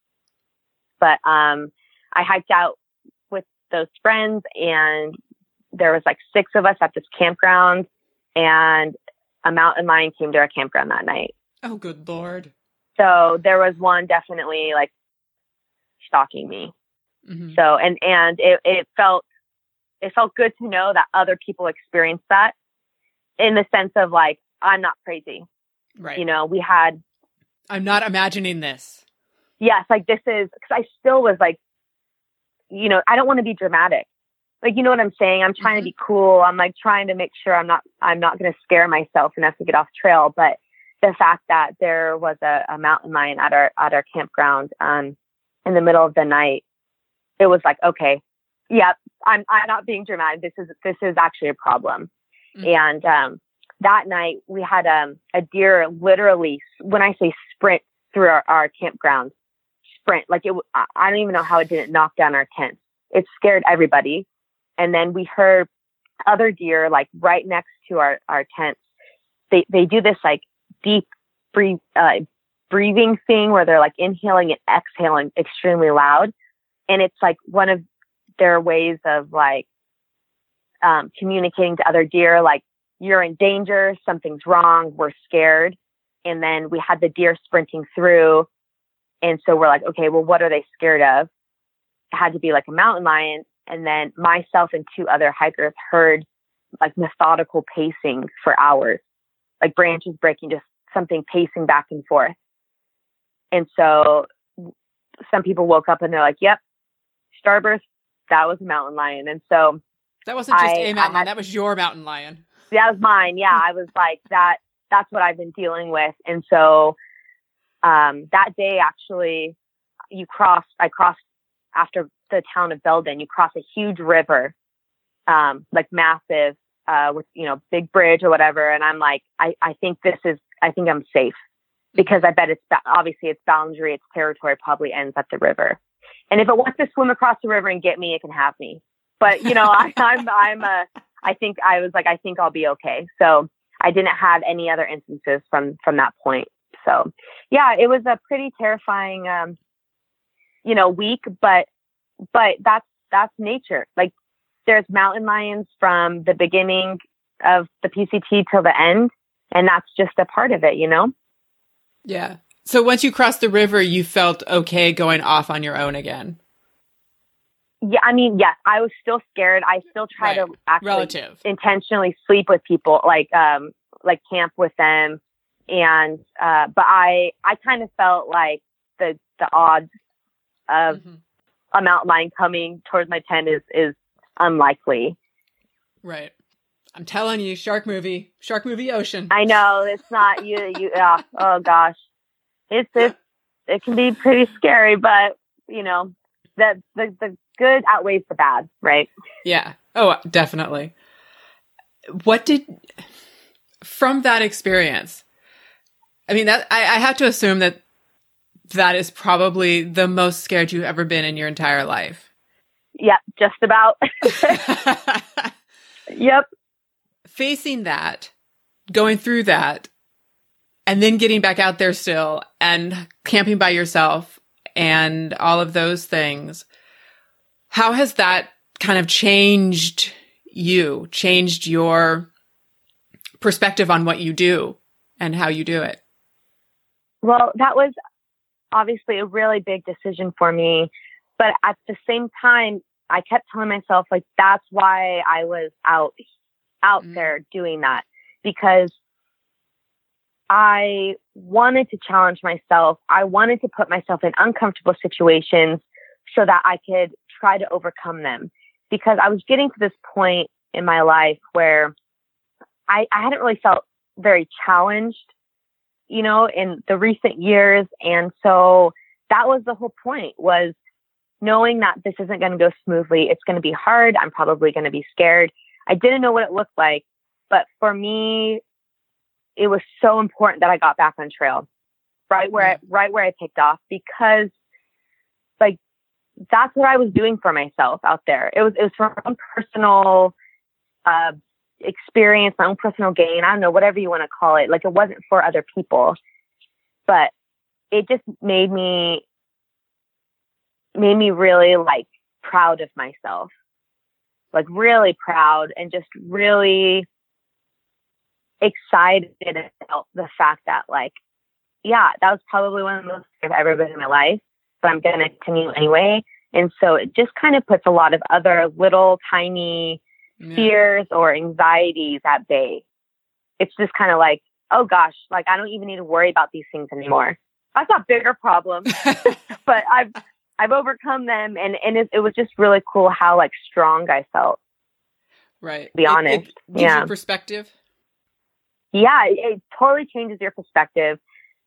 But um, I hiked out with those friends, and there was like six of us at this campground and a mountain lion came to our campground that night. Oh, good lord. So there was one definitely like stalking me. Mm-hmm. So, and, and it, it felt, it felt good to know that other people experienced that in the sense of like, I'm not crazy. Right. You know, we had, I'm not imagining this. Yes. Like this is, cause I still was like, you know, I don't want to be dramatic like you know what I'm saying. I'm trying mm-hmm. to be cool. I'm like trying to make sure I'm not I'm not going to scare myself enough to get off trail. But the fact that there was a, a mountain lion at our at our campground um, in the middle of the night, it was like okay, yep, I'm I'm not being dramatic. This is this is actually a problem. Mm-hmm. And um, that night we had um, a deer literally when I say sprint through our, our campground, sprint like it. I don't even know how it didn't knock down our tent. It scared everybody and then we heard other deer like right next to our, our tents. They, they do this like deep breathe, uh, breathing thing where they're like inhaling and exhaling extremely loud. And it's like one of their ways of like, um, communicating to other deer, like, you're in danger, something's wrong, we're scared. And then we had the deer sprinting through. And so we're like, okay, well, what are they scared of? It had to be like a mountain lion. And then myself and two other hikers heard like methodical pacing for hours, like branches breaking, just something pacing back and forth. And so some people woke up and they're like, yep, starburst, that was a mountain lion. And so that wasn't just I, a mountain lion, that was your mountain lion. That was mine. Yeah. I was like, that, that's what I've been dealing with. And so, um, that day actually you crossed, I crossed after the town of Belden. You cross a huge river, um, like massive, uh, with, you know, big bridge or whatever. And I'm like, I, I think this is, I think I'm safe because I bet it's obviously its boundary, its territory probably ends at the river. And if it wants to swim across the river and get me, it can have me. But you know, I, I'm I'm a I think I was like I think I'll be okay. So I didn't have any other instances from from that point. So yeah, it was a pretty terrifying um, you know week, but but that's that's nature. Like there's mountain lions from the beginning of the PCT till the end, and that's just a part of it, you know. Yeah. So once you crossed the river, you felt okay going off on your own again. Yeah, I mean, yes, I was still scared. I still try right. to actually Relative. intentionally sleep with people, like um, like camp with them, and uh, but I I kind of felt like the the odds of mm-hmm. a mountain lion coming towards my tent is is unlikely. Right. I'm telling you, shark movie, shark movie ocean. I know it's not you. You. Yeah. Oh gosh, it's it. It can be pretty scary, but you know that the the good outweighs the bad, right? Yeah. Oh, definitely. What did from that experience? I mean, that I, I have to assume that that is probably the most scared you've ever been in your entire life. Yeah, just about. yep facing that, going through that, and then getting back out there still and camping by yourself and all of those things, how has that kind of changed you, changed your perspective on what you do and how you do it? Well, that was obviously a really big decision for me. But at the same time, I kept telling myself, like, that's why I was out out mm-hmm. there doing that because I wanted to challenge myself. I wanted to put myself in uncomfortable situations so that I could try to overcome them because I was getting to this point in my life where I, I hadn't really felt very challenged, you know, in the recent years. And so that was the whole point was knowing that this isn't going to go smoothly. It's going to be hard. I'm probably going to be scared. I didn't know what it looked like, but for me, it was so important that I got back on trail right where I, right where I picked off because like that's what I was doing for myself out there. It was it was for my own personal uh, experience, my own personal gain. I don't know, whatever you want to call it. Like it wasn't for other people, but it just made me made me really like proud of myself like really proud and just really excited about the fact that like, yeah, that was probably one of the most I've ever been in my life, but I'm going to continue anyway. And so it just kind of puts a lot of other little tiny yeah. fears or anxieties at bay. It's just kind of like, oh gosh, like I don't even need to worry about these things anymore. I've got bigger problems, but I've I've overcome them, and and it, it was just really cool how like strong I felt. Right. To be it, honest, it yeah. perspective. Yeah, it, totally changes your perspective.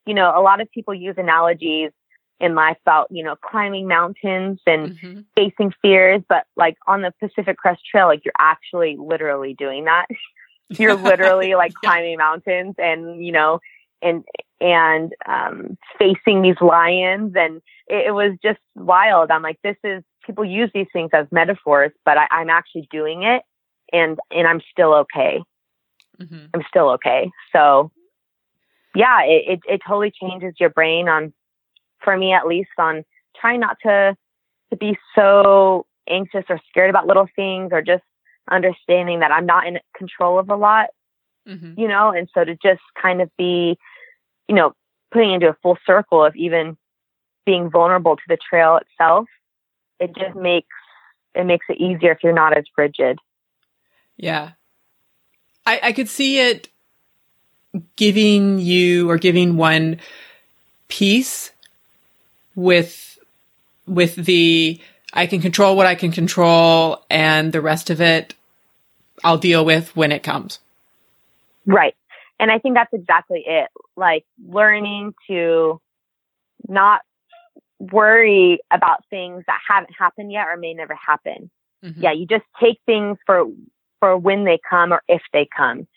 You know, a lot of people use analogies in life about you know climbing mountains and mm-hmm. facing fears, but like on the Pacific Crest Trail, like you're actually literally doing that. you're literally like yeah. climbing mountains and you know and and um, facing these lions, and it, it, was just wild. I'm like, this is people use these things as metaphors, but I, am actually doing it, and and I'm still okay. Mm-hmm. I'm still okay. So, yeah, it, it it totally changes your brain on, for me at least, on trying not to to be so anxious or scared about little things, or just understanding that I'm not in control of a lot. Mm-hmm. You know, and so to just kind of be you know, putting into a full circle of even being vulnerable to the trail itself, it just makes it makes it easier if you're not as rigid. Yeah. I, I could see it giving you or giving one peace with with the I can control what I can control and the rest of it I'll deal with when it comes. Right. And I think that's exactly it. Like learning to not worry about things that haven't happened yet or may never happen. Mhm. Yeah, you just take things for for when they come or if they come.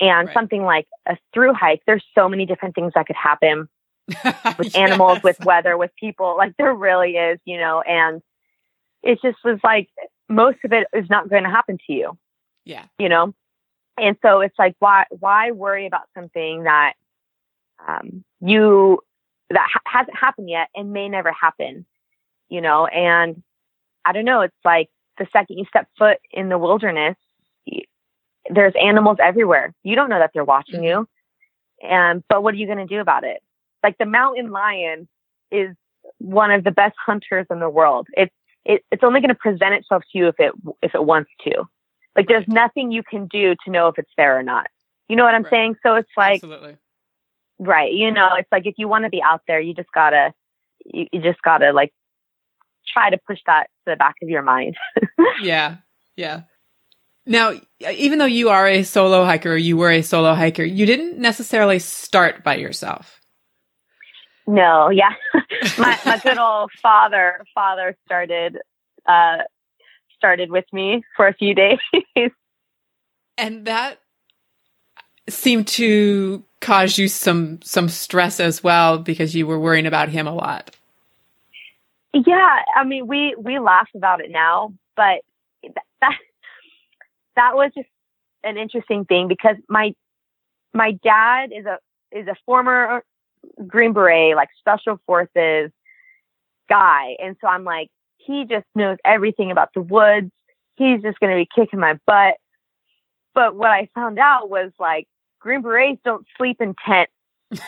And Right. something like a through hike, there's so many different things that could happen with animals, with weather, with people. Like there really is, you know, and it just was like most of it is not going to happen to you, yeah. you know? And so it's like, why, why worry about something that, um, you, that ha- hasn't happened yet and may never happen, you know? And I don't know, it's like the second you step foot in the wilderness, there's animals everywhere. You don't know that they're watching mm-hmm. you. And, but what are you going to do about it? Like the mountain lion is one of the best hunters in the world. It's, it, it's only going to present itself to you if it, if it wants to. Like there's nothing you can do to know if it's there or not. You know what I'm Right. saying? So it's like, Absolutely. right. You know, it's like if you want to be out there, you just gotta, you, you just gotta like try to push that to the back of your mind. Yeah. Yeah. Now, even though you are a solo hiker, you were a solo hiker, you didn't necessarily start by yourself. No, yeah. my my good old father father started uh started with me for a few days. and that seemed to cause you some some stress as well because you were worrying about him a lot. yeah, I mean we we laugh about it now, but that was just an interesting thing because my my dad is a is a former Green Beret like special forces guy, and so I'm like he just knows everything about the woods. He's just going to be kicking my butt. But what I found out was like Green Berets don't sleep in tents.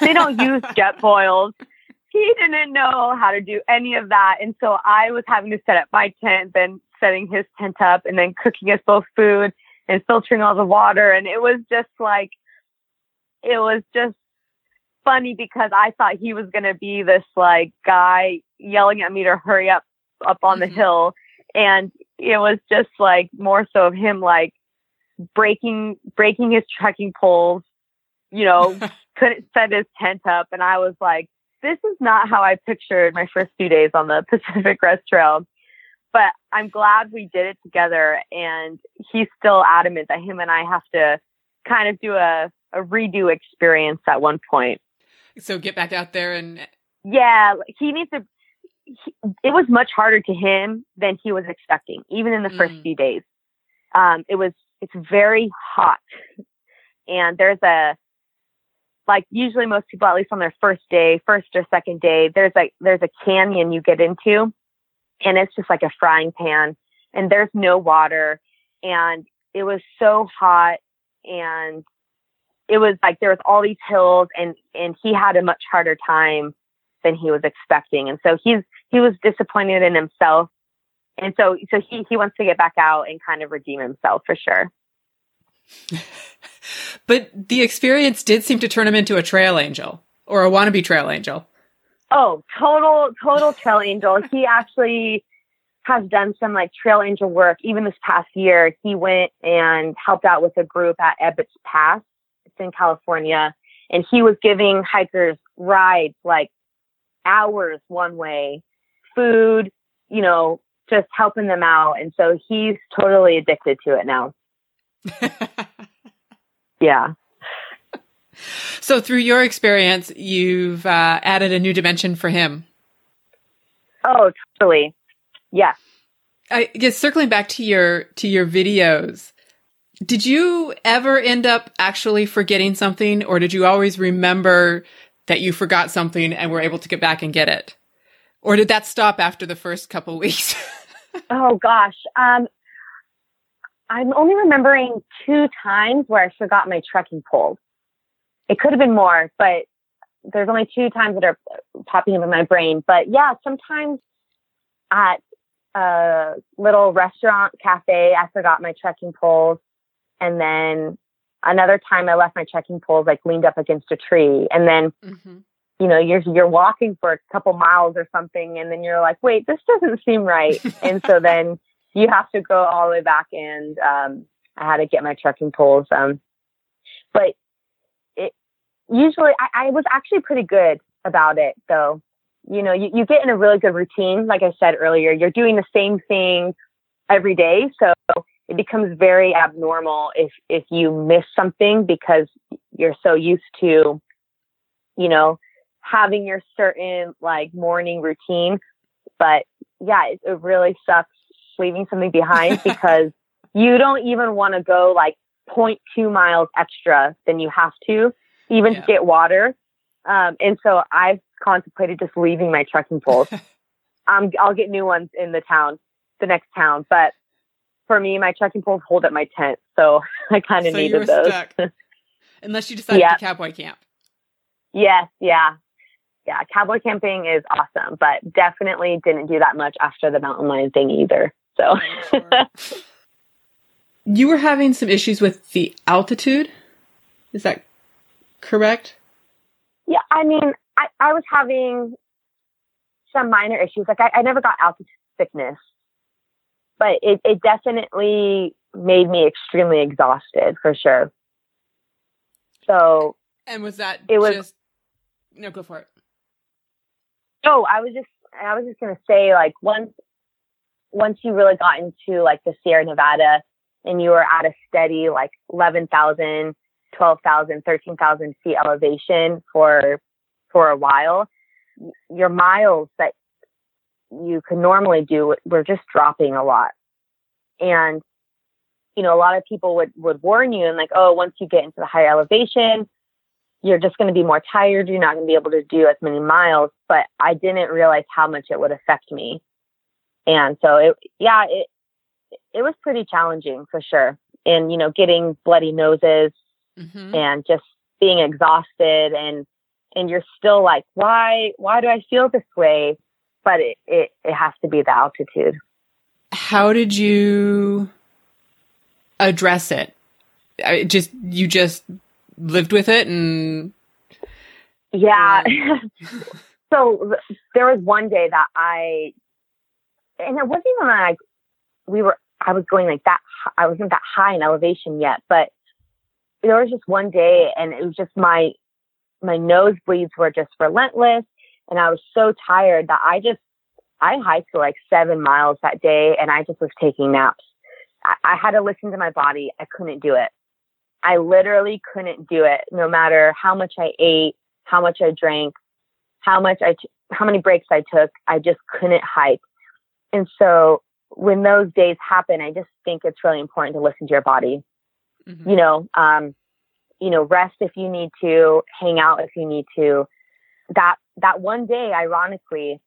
They don't use Jetboils. He didn't know how to do any of that. And so I was having to set up my tent, then setting his tent up, and then cooking us both food and filtering all the water. And it was just like, it was just funny because I thought he was going to be this like guy yelling at me to hurry up up on the Mhm. hill. And it was just like more so of him like breaking breaking his trekking poles, you know, couldn't set his tent up. And I was like, this is not how I pictured my first few days on the Pacific Crest Trail. But I'm glad we did it together. And he's still adamant that him and I have to kind of do a, a redo experience at one point. so get back out there and Yeah, he needs to. He, it was much harder to him than he was expecting, even in the first Mm. few days. Um, it was. It's very hot, and there's a like usually most people, at least on their first day, first or second day, there's like there's a canyon you get into, and it's just like a frying pan, and there's no water, and it was so hot, and it was like there was all these hills, and and he had a much harder time than he was expecting, and so he's he was disappointed in himself, and so so he he wants to get back out and kind of redeem himself for sure. but the experience did seem to turn him into a trail angel or a wannabe trail angel. Oh, total, total trail angel. He actually has done some like trail angel work. Even this past year, he went and helped out with a group at Ebbets Pass. It's in California. And he was giving hikers rides like hours one way, food, you know, just helping them out. And so he's totally addicted to it now. Yeah. So through your experience, you've uh, added a new dimension for him. Oh, totally. Yeah. I guess circling back to your to your videos, did you ever end up actually forgetting something, or did you always remember that you forgot something and were able to get back and get it, or did that stop after the first couple weeks? Oh gosh. Um, I'm only remembering two times where I forgot my trekking poles. It could have been more, but there's only two times that are popping up in my brain. But yeah, sometimes at a little restaurant cafe, I forgot my trekking poles. And then another time I left my trekking poles like leaned up against a tree. And then mm-hmm. you know, you're you're walking for a couple miles or something, and then you're like, wait, this doesn't seem right, and so then you have to go all the way back, and um, I had to get my trekking poles. Um, but usually I, I was actually pretty good about it, though. you know, you, you get in a really good routine. Like I said earlier, you're doing the same thing every day. So it becomes very abnormal if, if you miss something because you're so used to, you know, having your certain like morning routine. But yeah, it, it really sucks leaving something behind because you don't even want to go like 0.2 miles extra than you have to, even yeah. to get water. Um, and so I've contemplated just leaving my trekking poles. um, I'll get new ones in the town, the next town. But for me, my trekking poles hold up my tent, so I kind of so needed those. Unless you decide yep. to cowboy camp. Yes, yeah, yeah. Cowboy camping is awesome, but definitely didn't do that much after the mountain lion thing either. So. you were having some issues with the altitude. Is that correct? Yeah, I mean, I, I was having some minor issues. Like I, I never got altitude sickness, but it, it definitely made me extremely exhausted for sure. So And was that it was just no go for it. Oh, I was just I was just gonna say like once once you really got into like the Sierra Nevada and you were at a steady like 11,000 12,000, 13,000 feet elevation for, for a while, your miles that you could normally do were just dropping a lot. And, you know, a lot of people would, would warn you and like, oh, once you get into the higher elevation, you're just going to be more tired. You're not going to be able to do as many miles. But I didn't realize how much it would affect me. And so it, yeah, it, it was pretty challenging for sure. And, you know, getting bloody noses mm-hmm. and just being exhausted and and you're still like why why do i feel this way? But it it, it has to be the altitude. How did you address it? I, just you just lived with it and yeah. So there was one day that i and it wasn't even like we were i was going like that i wasn't that high in elevation yet but there was just one day and it was just my my nosebleeds were just relentless and I was so tired that I just I hiked for like seven miles that day and I just was taking naps. I, I had to listen to my body. I couldn't do it. I literally couldn't do it no matter how much I ate, how much I drank, how much I, t- how many breaks I took. I just couldn't hike. And so when those days happen, I just think it's really important to listen to your body mm-hmm. you know, um, you know, rest if you need to, hang out if you need to. That that one day, ironically,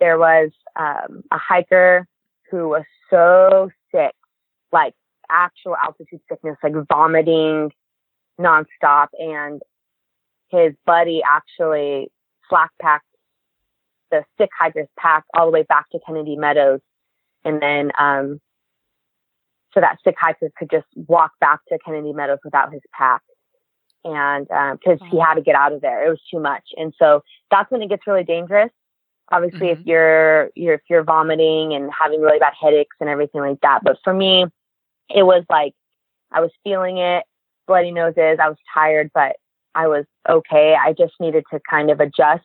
there was um, a hiker who was so sick, like actual altitude sickness, like vomiting nonstop, and his buddy actually slack packed the sick hiker's pack all the way back to Kennedy Meadows, and then um, so that sick hiker could just walk back to Kennedy Meadows without his pack. And because um, he had to get out of there, it was too much. And so that's when it gets really dangerous. Obviously, mm-hmm. if you're you're if you're vomiting and having really bad headaches and everything like that. But for me, it was like I was feeling it, bloody noses. I was tired, but I was okay. I just needed to kind of adjust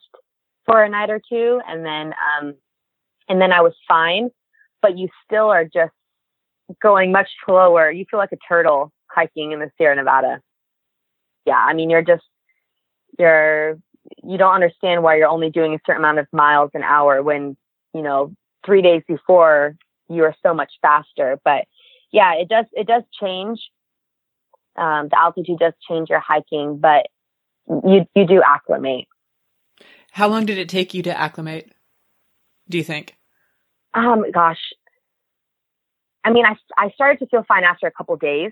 for a night or two, and then um, and then I was fine. But you still are just going much slower. You feel like a turtle hiking in the Sierra Nevada. Yeah, I mean, you're just, you're, you don't understand why you're only doing a certain amount of miles an hour when, you know, three days before you are so much faster. But yeah, it does, it does change. Um, the altitude does change your hiking, but you, you do acclimate. How long did it take you to acclimate? Do you think? Um, gosh, I mean, I, I started to feel fine after a couple days,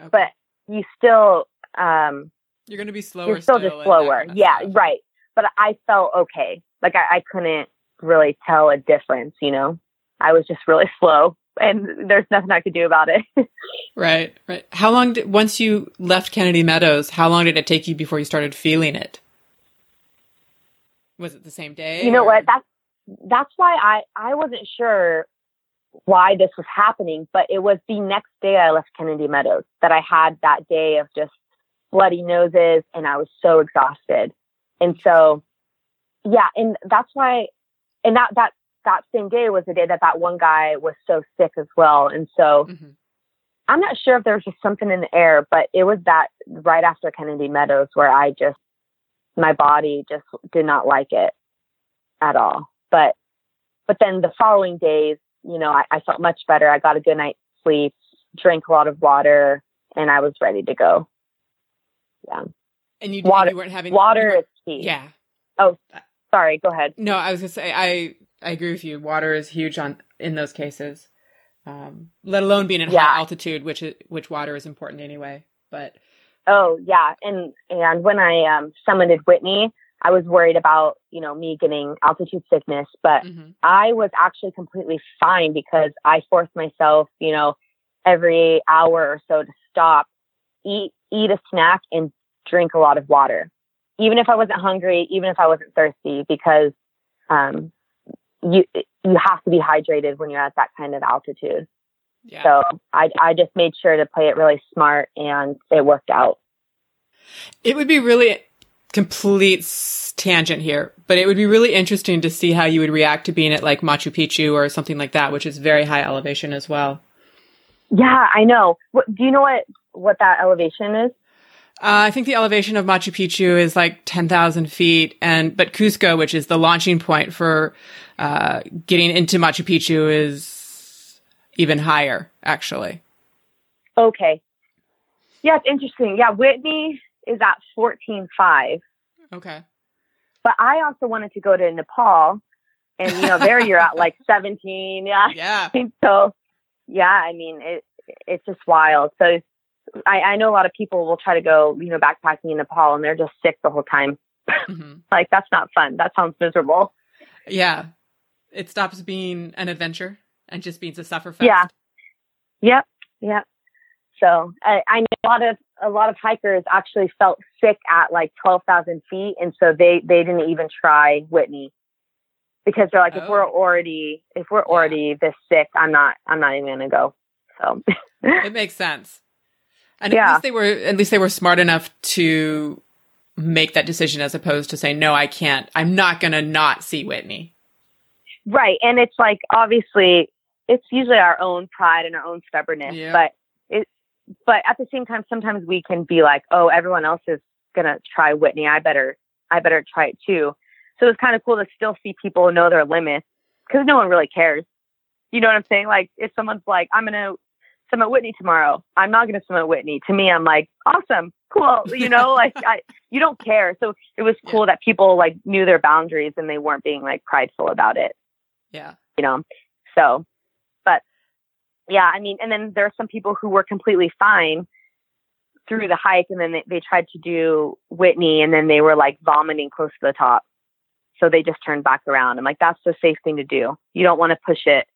okay. but you still, um, you're going to be slower. You're still, still just slower. Yeah, stuff. right. But I felt okay. Like I, I couldn't really tell a difference, you know, I was just really slow and there's nothing I could do about it. right, right. How long did, once you left Kennedy Meadows, how long did it take you before you started feeling it? Was it the same day? You know or? what? That's, that's why I, I wasn't sure why this was happening, but it was the next day I left Kennedy Meadows that I had that day of just bloody noses and I was so exhausted. And so yeah, and that's why, and that that that same day was the day that that one guy was so sick as well, and so. Mhm. I'm not sure if there was just something in the air, but it was that right after Kennedy Meadows where I just, my body just did not like it at all. But, but then the following days, you know, I, I felt much better. I got a good night's sleep, drank a lot of water, and I was ready to go. Yeah. And you, Water- you weren't having Water is key. Yeah. Oh. Sorry, go ahead. No, I was gonna say I I agree with you. Water is huge on in those cases. Um, let alone being at Yeah. high altitude, which is, which water is important anyway. But Oh yeah, and and when I um, summited Whitney, I was worried about you know me getting altitude sickness, but mhm. I was actually completely fine because I forced myself, you know, every hour or so to stop, eat eat a snack, and drink a lot of water, even if I wasn't hungry, even if I wasn't thirsty, because um, you you have to be hydrated when you're at that kind of altitude. yeah. So I I just made sure to play it really smart, and it worked out. It would be really complete tangent here, but it would be really interesting to see how you would react to being at like Machu Picchu or something like that, which is very high elevation as well. Yeah, I know. What, do you know what what that elevation is? Uh, I think the elevation of Machu Picchu is like 10,000 feet and, but Cusco, which is the launching point for, uh, getting into Machu Picchu is even higher, actually. Okay. Yeah, it's interesting. Yeah, Whitney is at fourteen five. Okay. But I also wanted to go to Nepal, and you know there you're at like 17. Yeah. Yeah. So, yeah, I mean it. It's just wild. So, I, I know a lot of people will try to go, you know, backpacking in Nepal, and they're just sick the whole time. hmm Like that's not fun. That sounds miserable. Yeah. It stops being an adventure and just being a suffer fest. Yeah. Yep. Yep. So I, I know a lot of a lot of hikers actually felt sick at like twelve thousand feet, and so they they didn't even try Whitney because they're like, if Oh. we're already if we're already this sick, I'm not I'm not even gonna go. So It makes sense. And at least they were, at least they were smart enough to make that decision as opposed to saying, no, I can't, I'm not going to not see Whitney. right, and it's like obviously it's usually our own pride and our own stubbornness, Yeah. but but at the same time, sometimes we can be like, oh, everyone else is gonna try Whitney, I better I better try it too. So it's kind of cool to still see people know their limits because no one really cares. You know what I'm saying? Like if someone's like, I'm gonna summit Whitney tomorrow, I'm not gonna summit Whitney. To me, I'm like, awesome, cool. You know, like I, you don't care. So it was cool that people like knew their boundaries and they weren't being like prideful about it. Yeah. You know, so, yeah, I mean, and then there are some people who were completely fine through the hike, and then they, they tried to do Whitney, and then they were like vomiting close to the top. So they just turned back around. I'm like, that's the safe thing to do. You don't want to push it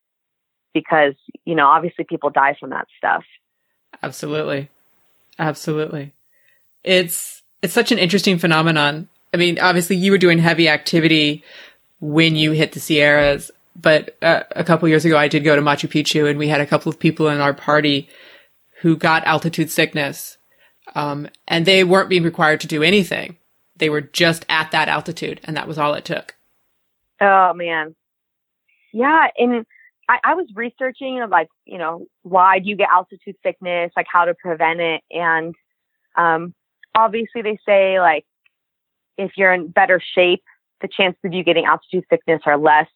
because, you know, obviously people die from that stuff. Absolutely. Absolutely. It's, it's such an interesting phenomenon. I mean, obviously you were doing heavy activity when you hit the Sierras, but uh, a couple years ago I did go to Machu Picchu and we had a couple of people in our party who got altitude sickness. Um, and they weren't being required to do anything. They were just at that altitude and that was all it took. Oh man. Yeah. And I, I was researching like, you know, why do you get altitude sickness, like how to prevent it. And um, obviously they say like if you're in better shape, the chances of you getting altitude sickness are less,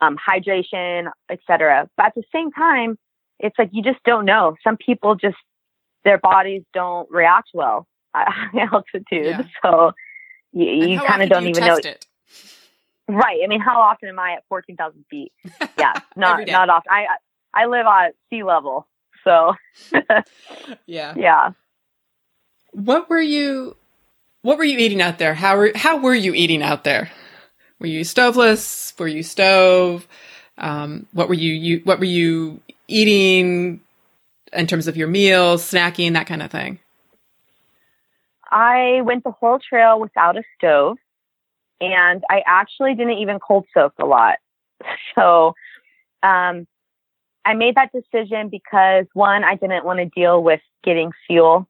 um, hydration, etc. But at the same time, it's like you just don't know. Some people just their bodies don't react well at high altitude. Yeah. So you, you kind of do don't even know. it? Right. I mean, how often am I at 14,000 feet? Yeah, not, not often. I, I I live at sea level. So Yeah. yeah. What were you what were you eating out there? How were how were you eating out there? Were you stoveless? Were you stove? Um, what were you, you what were you eating in terms of your meals, snacking, that kind of thing? I went the whole trail without a stove and I actually didn't even cold soak a lot. So, um, I made that decision because one, I didn't want to deal with getting fuel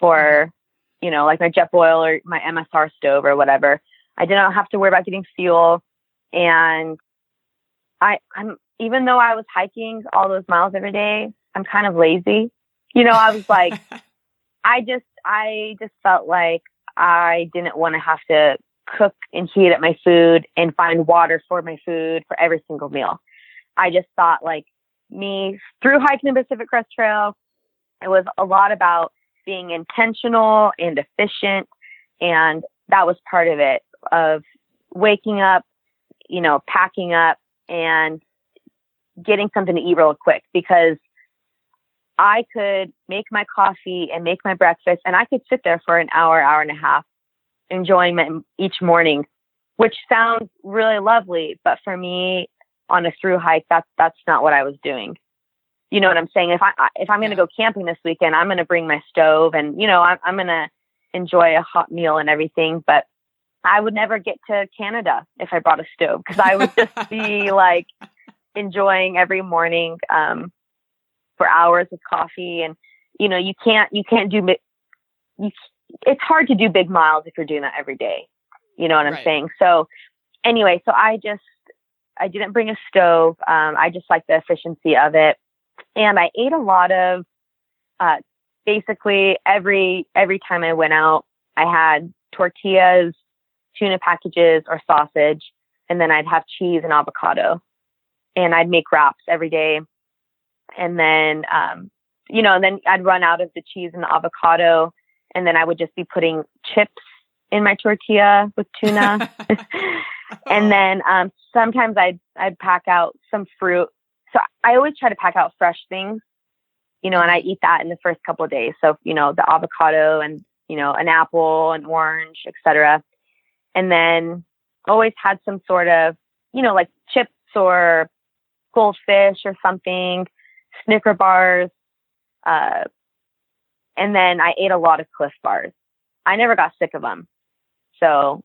for, you know, like my Jetboil or my MSR stove or whatever. I didn't have to worry about getting fuel. And I, I'm, even though I was hiking all those miles every day, I'm kind of lazy. You know, I was like, I just, I just felt like I didn't want to have to cook and heat up my food and find water for my food for every single meal. I just thought like me through hiking the Pacific Crest Trail, it was a lot about being intentional and efficient. And that was part of it of waking up, you know, packing up and getting something to eat real quick because I could make my coffee and make my breakfast and I could sit there for an hour, hour and a half enjoying my, each morning, which sounds really lovely. But for me on a through hike, that's, that's not what I was doing. You know what I'm saying? If I, if I'm going to go camping this weekend, I'm going to bring my stove and, you know, I'm, I'm going to enjoy a hot meal and everything. But I would never get to Canada if I brought a stove because I would just be like enjoying every morning. Um, for hours with coffee and you know you can't you can't do you, it's hard to do big miles if you're doing that every day you know what i'm right. saying so anyway so i just i didn't bring a stove um, i just like the efficiency of it and i ate a lot of uh, basically every every time i went out i had tortillas tuna packages or sausage and then i'd have cheese and avocado and i'd make wraps every day and then um, you know, and then I'd run out of the cheese and the avocado, and then I would just be putting chips in my tortilla with tuna. and then um, sometimes I'd I'd pack out some fruit. So I always try to pack out fresh things, you know, and I eat that in the first couple of days. So you know, the avocado and you know, an apple, an orange, etc. And then always had some sort of, you know, like chips or goldfish or something Snicker bars, uh, and then I ate a lot of Clif bars. I never got sick of them, so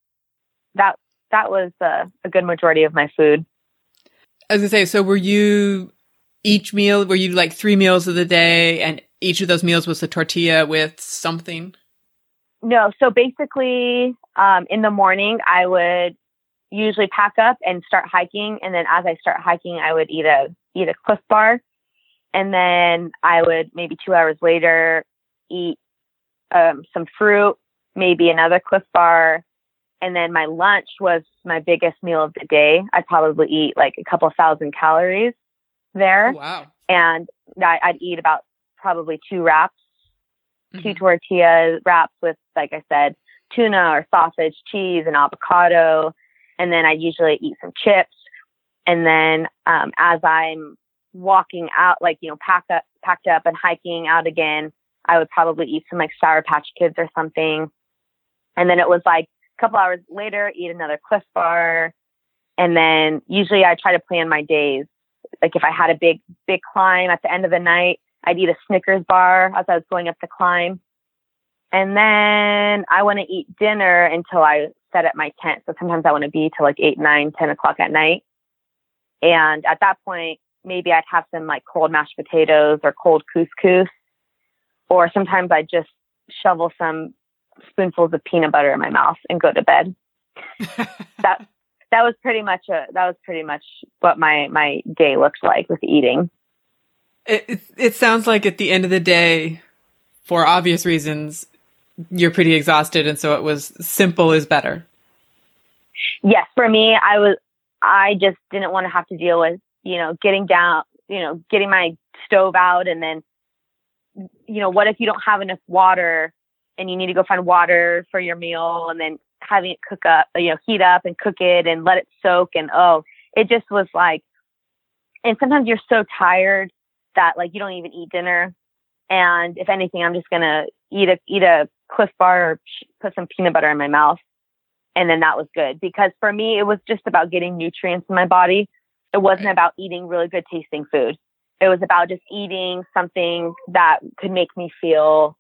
that that was uh, a good majority of my food. As I say, so were you each meal? Were you like three meals of the day, and each of those meals was a tortilla with something? No, so basically, um, in the morning, I would usually pack up and start hiking, and then as I start hiking, I would eat a eat a Clif bar, and then I would maybe two hours later eat um, some fruit, maybe another Clif bar. And then my lunch was my biggest meal of the day. I'd probably eat like a couple thousand calories there. Oh, wow. And I, I'd eat about probably two wraps, mm-hmm. two tortilla wraps with, like I said, tuna or sausage, cheese, and avocado. And then I'd usually eat some chips. And then um, as I'm walking out, like, you know, pack up, packed up and hiking out again, I would probably eat some like Sour Patch Kids or something. And then it was like a couple hours later, eat another Clif Bar. And then usually I try to plan my days. Like if I had a big, big climb at the end of the night, I'd eat a Snickers bar as I was going up the climb. And then I want to eat dinner until I set up my tent. So sometimes I want to be till like eight, nine, ten o'clock at night. And at that point, maybe I'd have some like cold mashed potatoes or cold couscous. Or sometimes I'd just shovel some spoonfuls of peanut butter in my mouth and go to bed. that that was pretty much a that was pretty much what my my day looked like with eating. It, it, sounds like at the end of the day, for obvious reasons, you're pretty exhausted, and so it was simple is better. Yes, for me, I was I just didn't want to have to deal with you know, getting down, you know, getting my stove out and then, you know, what if you don't have enough water and you need to go find water for your meal and then having it cook up, you know, heat up and cook it and let it soak. And oh, it just was like, and sometimes you're so tired that like you don't even eat dinner. And if anything, I'm just going to eat a, eat a Clif bar or put some peanut butter in my mouth. And then that was good because for me, it was just about getting nutrients in my body it wasn't right. about eating really good tasting food. It was about just eating something that could make me feel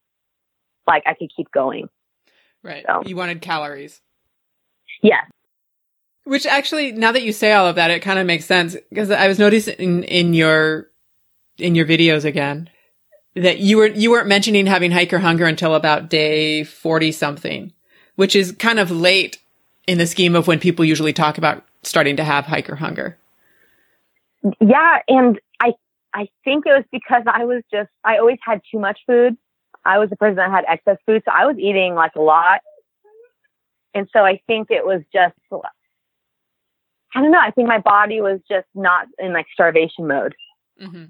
like I could keep going. Right. So. You wanted calories. Yeah. Which actually, now that you say all of that, it kind of makes sense because I was noticing in, in your in your videos again that you were you weren't mentioning having hiker hunger until about day forty something, which is kind of late in the scheme of when people usually talk about starting to have hiker hunger. Yeah, and I I think it was because I was just I always had too much food. I was a person that had excess food, so I was eating like a lot. And so I think it was just I don't know, I think my body was just not in like starvation mode. Mm-hmm.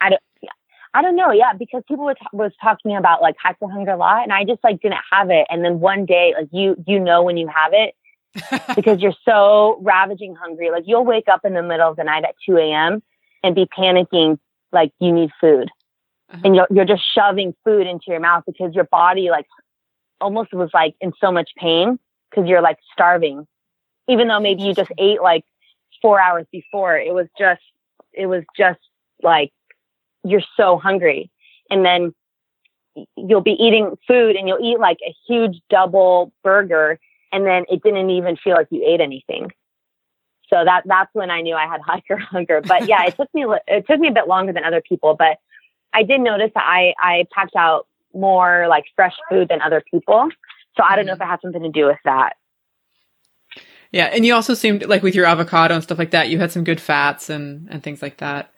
I don't I don't know, yeah, because people were t- was talking about like hiker hunger a lot, and I just like didn't have it. And then one day, like you you know when you have it, because you're so ravaging hungry. Like you'll wake up in the middle of the night at 2 a.m. and be panicking like you need food. Uh-huh. And you're, you're just shoving food into your mouth because your body like almost was like in so much pain because you're like starving. Even though maybe you just ate like four hours before, it was just, it was just like you're so hungry. And then you'll be eating food and you'll eat like a huge double burger and then it didn't even feel like you ate anything. So that that's when I knew I had hiker hunger. But yeah, it took me it took me a bit longer than other people, but I did notice that I I packed out more like fresh food than other people. So I don't know if it had something to do with that. Yeah, and you also seemed like with your avocado and stuff like that, you had some good fats and and things like that.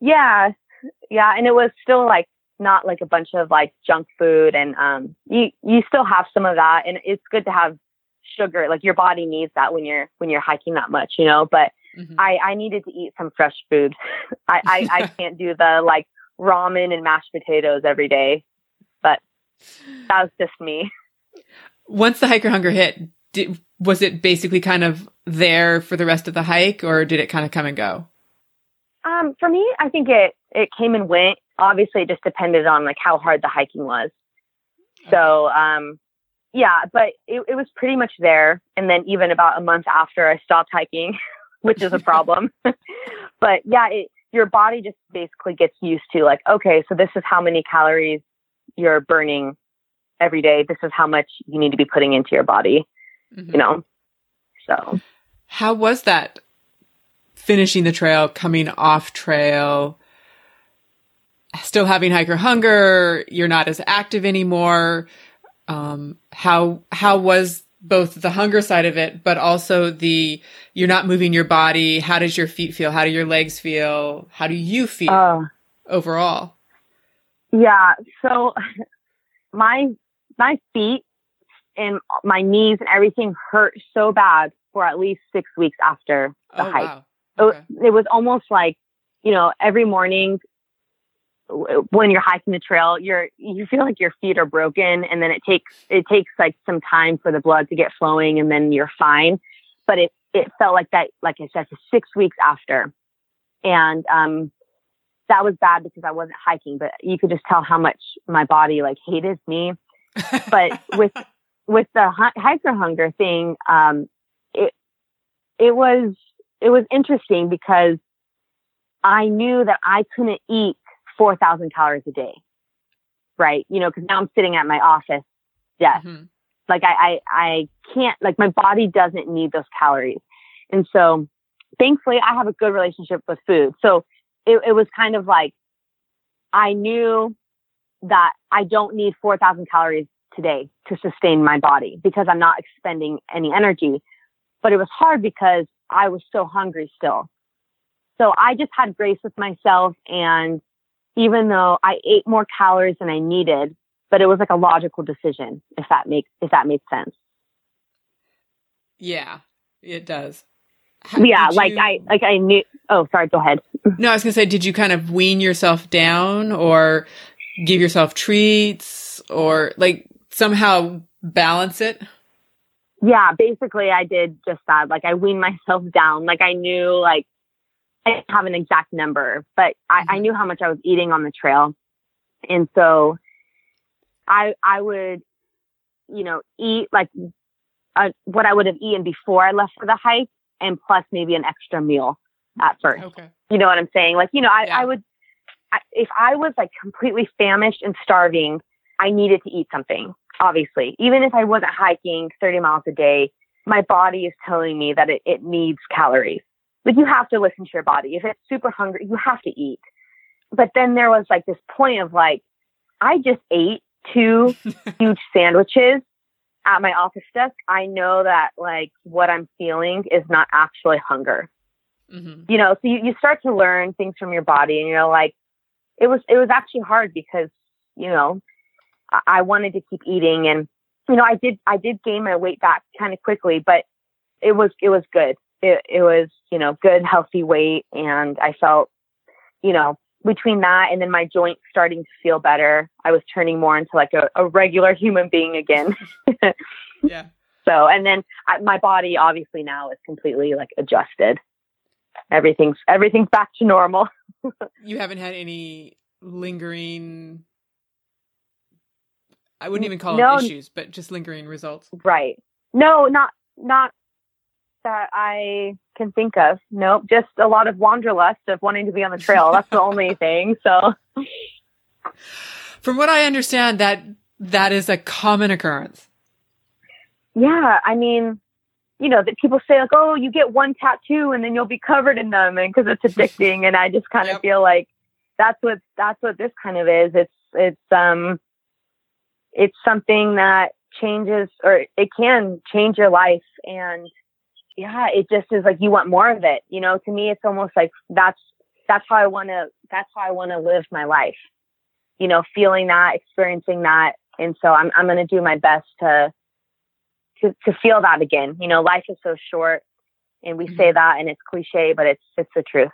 Yeah. Yeah, and it was still like not like a bunch of like junk food and um you you still have some of that and it's good to have sugar like your body needs that when you're when you're hiking that much you know but mm-hmm. i i needed to eat some fresh food. I, I i can't do the like ramen and mashed potatoes every day but that was just me. Once the hiker hunger hit did, was it basically kind of there for the rest of the hike or did it kind of come and go um for me i think it it came and went obviously it just depended on like how hard the hiking was. So, um, yeah, but it, it was pretty much there. And then even about a month after I stopped hiking, which is a problem. but yeah, it, your body just basically gets used to like, okay, so this is how many calories you're burning every day. This is how much you need to be putting into your body, mm-hmm. you know? So, how was that finishing the trail, coming off trail? still having hiker hunger, you're not as active anymore. Um, how how was both the hunger side of it, but also the you're not moving your body. How does your feet feel? How do your legs feel? How do you feel uh, overall? Yeah, so my my feet and my knees and everything hurt so bad for at least six weeks after the oh, hike. Wow. Okay. It, it was almost like you know every morning when you're hiking the trail, you're you feel like your feet are broken, and then it takes it takes like some time for the blood to get flowing, and then you're fine. But it it felt like that, like I said, six weeks after, and um, that was bad because I wasn't hiking, but you could just tell how much my body like hated me. but with with the hiker hunger thing, um, it it was it was interesting because I knew that I couldn't eat 4,000 calories a day. Right. You know, cause now I'm sitting at my office desk. Mm-hmm. Like I, I, I can't, like my body doesn't need those calories. And so thankfully I have a good relationship with food. So it, it was kind of like, I knew that I don't need 4,000 calories today to sustain my body because I'm not expending any energy. But it was hard because I was so hungry still. So I just had grace with myself and even though I ate more calories than I needed, but it was like a logical decision, if that makes if that makes sense. Yeah, it does. How, yeah, like you... I like I knew. Oh, sorry. Go ahead. no, I was gonna say, did you kind of wean yourself down, or give yourself treats, or like somehow balance it? Yeah, basically, I did just that. Like I weaned myself down. Like I knew, like I didn't have an exact number, but I, I mm-hmm. knew how much I was eating on the trail. And so I, I would, you know, eat like uh, what I would have eaten before I left for the hike and plus maybe an extra meal at first. Okay. You know what I'm saying? Like, you know, I, yeah. I would, I, if I was like completely famished and starving, I needed to eat something, obviously. Even if I wasn't hiking 30 miles a day, my body is telling me that it, it needs calories. But you have to listen to your body. If it's super hungry, you have to eat. But then there was like this point of like, I just ate two huge sandwiches at my office desk, I know that like what I'm feeling is not actually hunger. Mm-hmm. You know, so you, you start to learn things from your body and you're like it was, it was actually hard because, you know, I, wanted to keep eating and, you know, I did, I did gain my weight back kind of quickly, but it was, it was good. It, it was, you know, good, healthy weight. And I felt, you know, between that and then my joints starting to feel better, I was turning more into like a, a regular human being again. yeah. So, and then I, my body obviously now is completely like adjusted. Everything's everything's back to normal. you haven't had any lingering I wouldn't even call no, them issues, but just lingering results. Right. No, not not that I can think of. Nope, just a lot of wanderlust of wanting to be on the trail. That's the only thing. So, from what I understand, that that is a common occurrence. Yeah, I mean, you know, that people say like, "Oh, you get one tattoo and then you'll be covered in them," and because it's addicting. and I just kind of yep. feel like that's what that's what this kind of is. It's it's um, it's something that changes or it can change your life and yeah, it just is like you want more of it. You know, to me, it's almost like that's that's how I want to that's how I want to live my life. You know, feeling that, experiencing that, and so I'm I'm going to do my best to to to feel that again. You know, life is so short, and we mm-hmm. say that, and it's cliche, but it's it's the truth.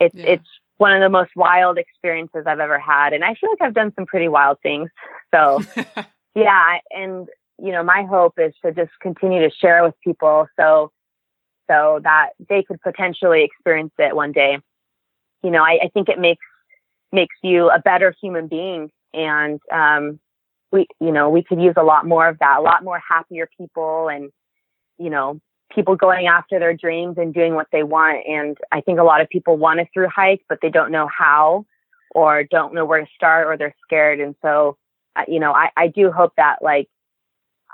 It's yeah. it's one of the most wild experiences I've ever had, and I feel like I've done some pretty wild things. So, yeah, and you know, my hope is to just continue to share with people. So so that they could potentially experience it one day. You know, I, I think it makes makes you a better human being, and um, we, you know, we could use a lot more of that, a lot more happier people, and you know, people going after their dreams and doing what they want. And I think a lot of people want to through hike, but they don't know how, or don't know where to start, or they're scared. And so, uh, you know, I, I do hope that like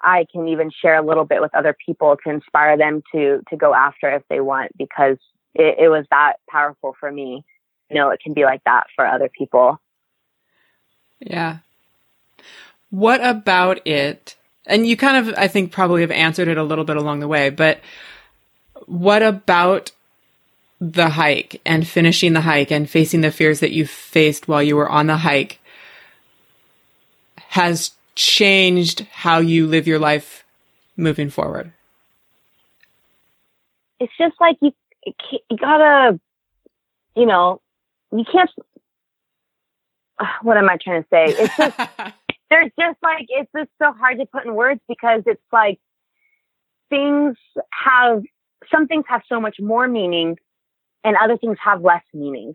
I can even share a little bit with other people to inspire them to to go after if they want because it, it was that powerful for me. You know, it can be like that for other people. Yeah. What about it? And you kind of, I think, probably have answered it a little bit along the way, but what about the hike and finishing the hike and facing the fears that you faced while you were on the hike has changed how you live your life moving forward? It's just like you, you gotta, you know, you can't. What am I trying to say? It's just there's just like it's just so hard to put in words because it's like things have some things have so much more meaning and other things have less meaning.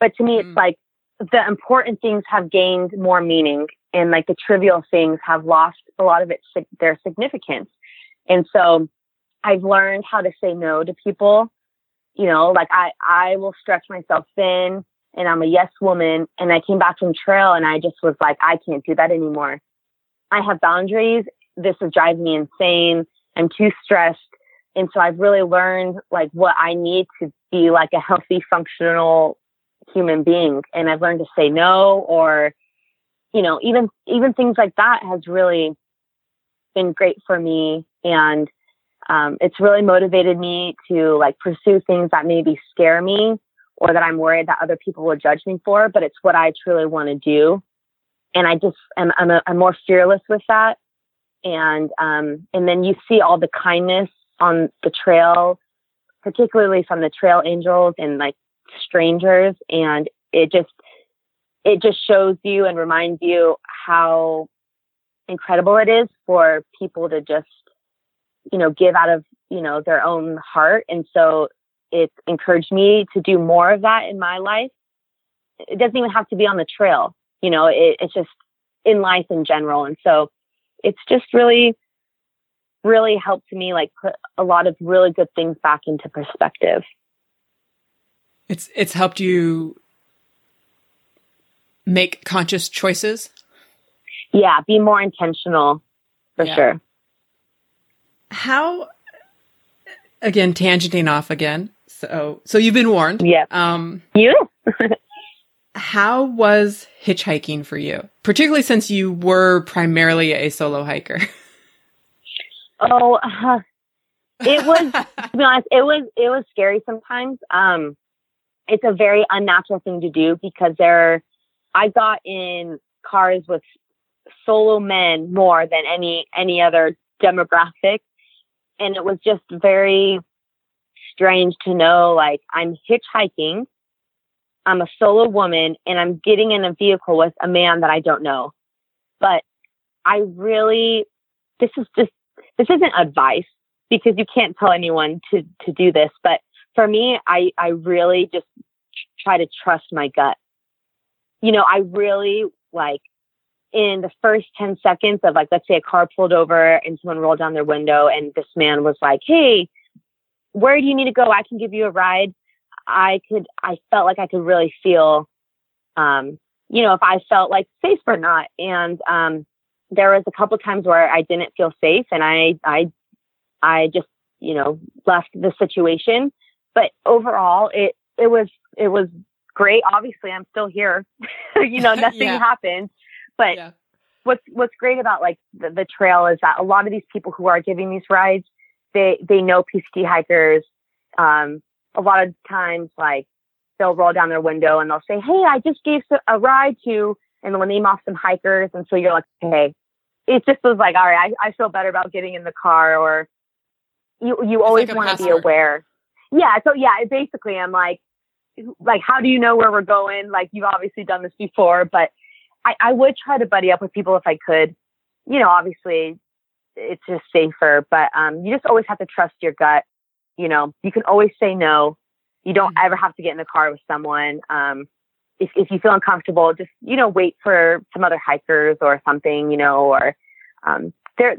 But to me, mm. it's like the important things have gained more meaning and like the trivial things have lost a lot of its their significance. And so I've learned how to say no to people. You know, like I I will stretch myself thin and I'm a yes woman and I came back from trail and I just was like I can't do that anymore. I have boundaries. This is driving me insane. I'm too stressed. And so I've really learned like what I need to be like a healthy, functional human being. And I've learned to say no or you know, even even things like that has really been great for me, and um, it's really motivated me to like pursue things that maybe scare me or that I'm worried that other people will judge me for, but it's what I truly want to do, and I just am I'm, a, I'm more fearless with that, and um, and then you see all the kindness on the trail, particularly from the trail angels and like strangers, and it just it just shows you and reminds you how incredible it is for people to just, you know, give out of, you know, their own heart. And so it encouraged me to do more of that in my life. It doesn't even have to be on the trail, you know, it, it's just in life in general. And so it's just really, really helped me like put a lot of really good things back into perspective. It's it's helped you make conscious choices? Yeah, be more intentional for yeah. sure. How again tangenting off again. So so you've been warned. Yeah. Um you How was hitchhiking for you? Particularly since you were primarily a solo hiker. Oh, uh, it was to be honest, it was it was scary sometimes. Um, it's a very unnatural thing to do because there, I got in cars with solo men more than any any other demographic, and it was just very strange to know like I'm hitchhiking, I'm a solo woman, and I'm getting in a vehicle with a man that I don't know. But I really, this is just this isn't advice because you can't tell anyone to to do this, but for me, I I really just try to trust my gut. You know, I really like in the first 10 seconds of like, let's say a car pulled over and someone rolled down their window and this man was like, Hey, where do you need to go? I can give you a ride. I could, I felt like I could really feel, um, you know, if I felt like safe or not. And, um, there was a couple times where I didn't feel safe and I, I, I just, you know, left the situation. But overall, it, it was, it was great. Obviously, I'm still here. you know, nothing yeah. happened. But yeah. what's what's great about like the, the trail is that a lot of these people who are giving these rides, they they know PCT hikers. Um, a lot of times, like they'll roll down their window and they'll say, "Hey, I just gave a ride to," and they'll name off some hikers, and so you're like, "Hey." It just was like, all right, I, I feel better about getting in the car, or you you always like want to be aware. Yeah, so yeah, basically, I'm like, like, how do you know where we're going? Like, you've obviously done this before, but I, I would try to buddy up with people if I could. You know, obviously it's just safer, but um, you just always have to trust your gut. You know, you can always say no. You don't mm-hmm. ever have to get in the car with someone. Um, if, if you feel uncomfortable, just, you know, wait for some other hikers or something, you know, or um, there,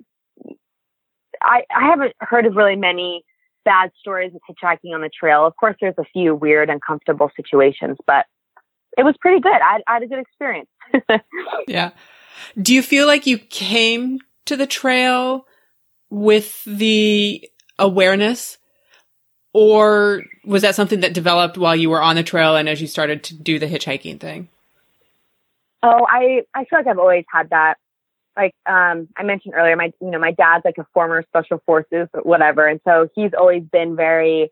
I, I haven't heard of really many bad stories of hitchhiking on the trail. Of course, there's a few weird, uncomfortable situations, but it was pretty good. I, I had a good experience. yeah. Do you feel like you came to the trail with the awareness or was that something that developed while you were on the trail and as you started to do the hitchhiking thing? Oh, I, I feel like I've always had that. Like um, I mentioned earlier, my you know my dad's like a former special forces, whatever, and so he's always been very.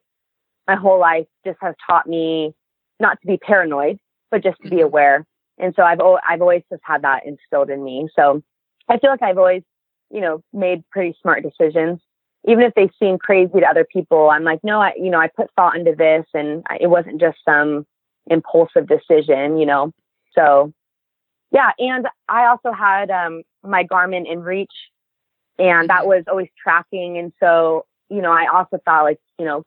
My whole life just has taught me not to be paranoid, but just to be mm-hmm. aware. And so I've I've always just had that instilled in me. So I feel like I've always, you know, made pretty smart decisions, even if they seem crazy to other people. I'm like, no, I, you know, I put thought into this, and it wasn't just some impulsive decision, you know. So, yeah, and I also had um, my Garmin InReach, and that mm-hmm. was always tracking. And so, you know, I also thought like, you know,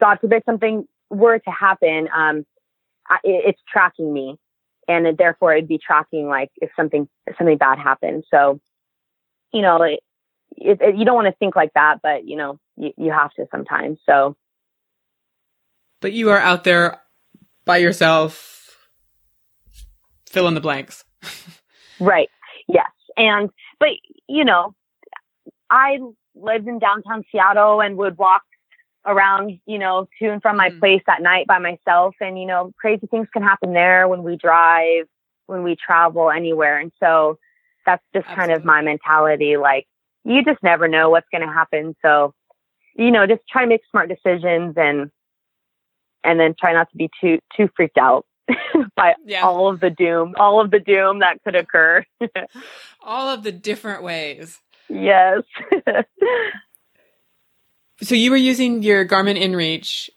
God forbid something were to happen, um, I, it's tracking me and therefore it'd be tracking like if something if something bad happened so you know it, it, it, you don't want to think like that but you know you, you have to sometimes so but you are out there by yourself fill in the blanks right yes and but you know i lived in downtown seattle and would walk around, you know, to and from my mm. place at night by myself. And, you know, crazy things can happen there when we drive, when we travel anywhere. And so that's just Absolutely. kind of my mentality. Like, you just never know what's going to happen. So, you know, just try to make smart decisions and, and then try not to be too, too freaked out by yeah. all of the doom, all of the doom that could occur. all of the different ways. Yes. So you were using your Garmin InReach,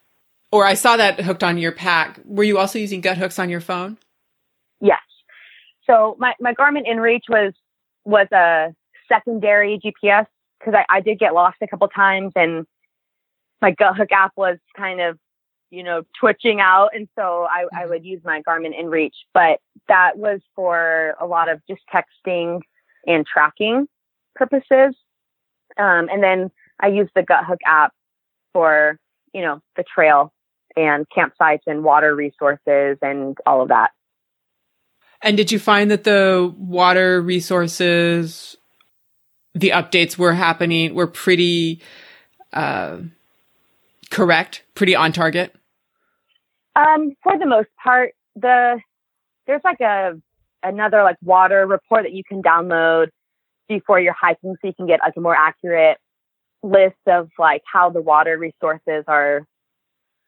or I saw that hooked on your pack. Were you also using Guthooks on your phone? So my, my Garmin InReach was was a secondary GPS because I, I did get lost a couple times and my Guthook app was kind of you know twitching out and so I, I mm-hmm. would use my Garmin InReach but that was for a lot of just texting and tracking purposes um, and then I use the Guthook app for, you know, the trail and campsites and water resources and all of that. And did you find that the water resources, the updates were happening, were pretty uh, correct, pretty on target? Um, for the most part, the there's like a another like water report that you can download before you're hiking, so you can get like a more accurate list of like how the water resources are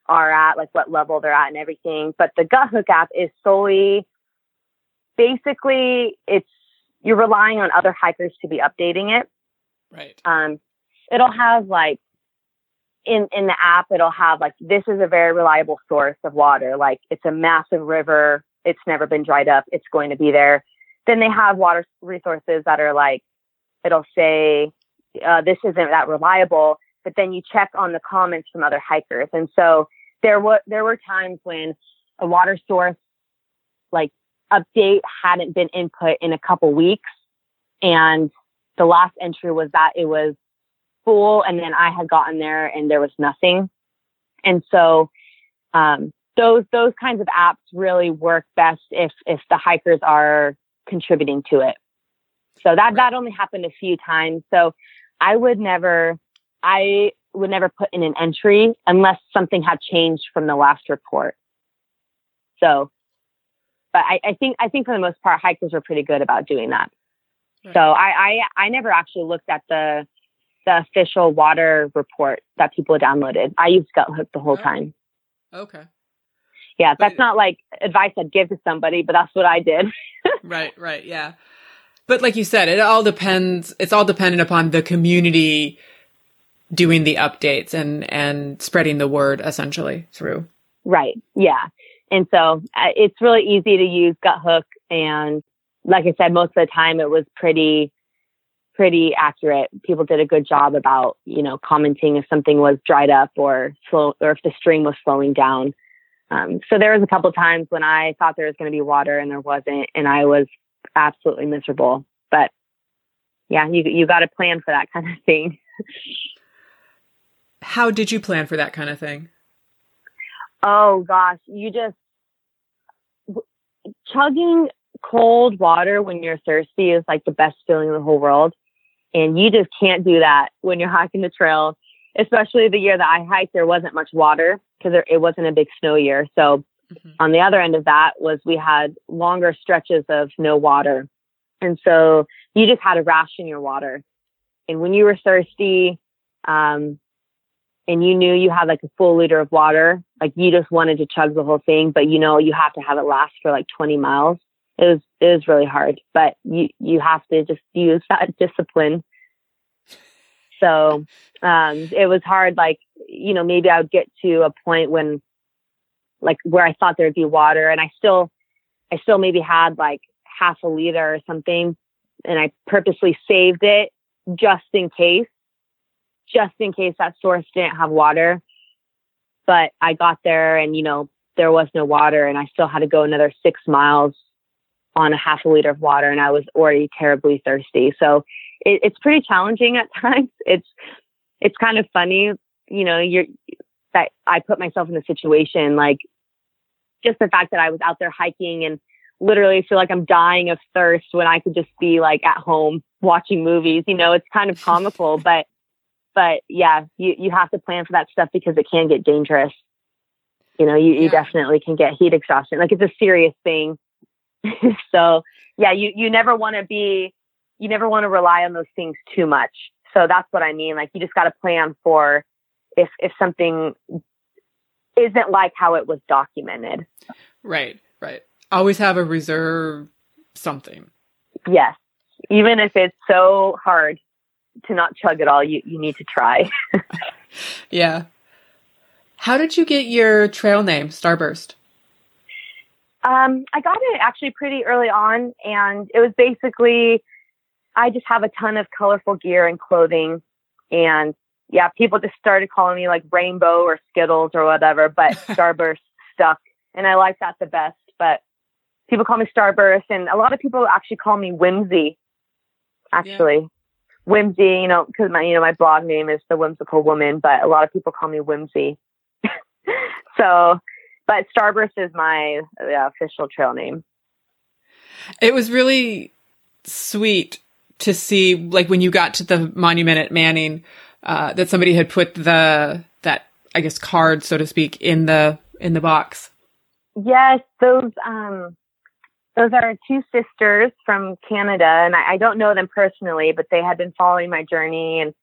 are at, like what level they're at and everything. But the Guthook app is solely basically it's you're relying on other hikers to be updating it. Right. Um, it'll have like in in the app it'll have like this is a very reliable source of water. Like it's a massive river. It's never been dried up. It's going to be there. Then they have water resources that are like it'll say uh, this isn't that reliable. But then you check on the comments from other hikers, and so there were there were times when a water source like update hadn't been input in a couple weeks, and the last entry was that it was full, and then I had gotten there and there was nothing, and so um, those those kinds of apps really work best if if the hikers are contributing to it. So that that only happened a few times. So I would never I would never put in an entry unless something had changed from the last report. So, but I, I think I think for the most part, hikers are pretty good about doing that. Right. So I, I I never actually looked at the the official water report that people downloaded. I used Guthook the whole oh. time. Okay. Yeah, that's not like advice I'd give to somebody, but that's what I did. right, right, yeah. But like you said, it all depends. It's all dependent upon the community doing the updates and and spreading the word essentially through. Right. Yeah. And so uh, it's really easy to use Guthook. and like I said most of the time it was pretty pretty accurate. People did a good job about, you know, commenting if something was dried up or slow or if the stream was slowing down. Um, so there was a couple times when I thought there was going to be water and there wasn't, and I was absolutely miserable. But yeah, you you got to plan for that kind of thing. How did you plan for that kind of thing? Oh gosh, you just chugging cold water when you're thirsty is like the best feeling in the whole world. And you just can't do that when you're hiking the trail, especially the year that I hiked, there wasn't much water because it wasn't a big snow year. So mm-hmm. on the other end of that was we had longer stretches of no water. And so you just had to ration your water. And when you were thirsty, um, and you knew you had like a full liter of water, like you just wanted to chug the whole thing, but you know you have to have it last for like 20 miles. It was it was really hard, but you you have to just use that discipline. So um, it was hard. Like you know, maybe I would get to a point when, like, where I thought there'd be water, and I still, I still maybe had like half a liter or something, and I purposely saved it just in case just in case that source didn't have water. But I got there and, you know, there was no water and I still had to go another six miles on a half a liter of water and I was already terribly thirsty. So it, it's pretty challenging at times. It's, it's kind of funny, you know, you're, that I put myself in the situation, like just the fact that I was out there hiking and literally feel like I'm dying of thirst when I could just be like at home watching movies, you know, it's kind of comical, but but yeah, you, you have to plan for that stuff because it can get dangerous. You know, you, yeah. you definitely can get heat exhaustion. Like it's a serious thing. so yeah, you, you never want to be, you never want to rely on those things too much. So that's what I mean. Like you just got to plan for if, if something isn't like how it was documented. Right, right. Always have a reserve something. Yes. Even if it's so hard to not chug it all, you, you need to try. yeah. How did you get your trail name, Starburst? Um, I got it actually pretty early on, and it was basically I just have a ton of colorful gear and clothing, and yeah, people just started calling me like Rainbow or Skittles or whatever, but Starburst stuck, and I like that the best. But people call me Starburst, and a lot of people actually call me Whimsy. Actually, Whimsy, you know, because my you know my blog name is the Whimsical Woman, but a lot of people call me Whimsy. so, but Starburst is my uh, official trail name. It was really sweet to see, like when you got to the monument at Manning, uh, that somebody had put the that I guess card, so to speak, in the in the box. Yes, those um those are two sisters from Canada, and I, I don't know them personally, but they had been following my journey and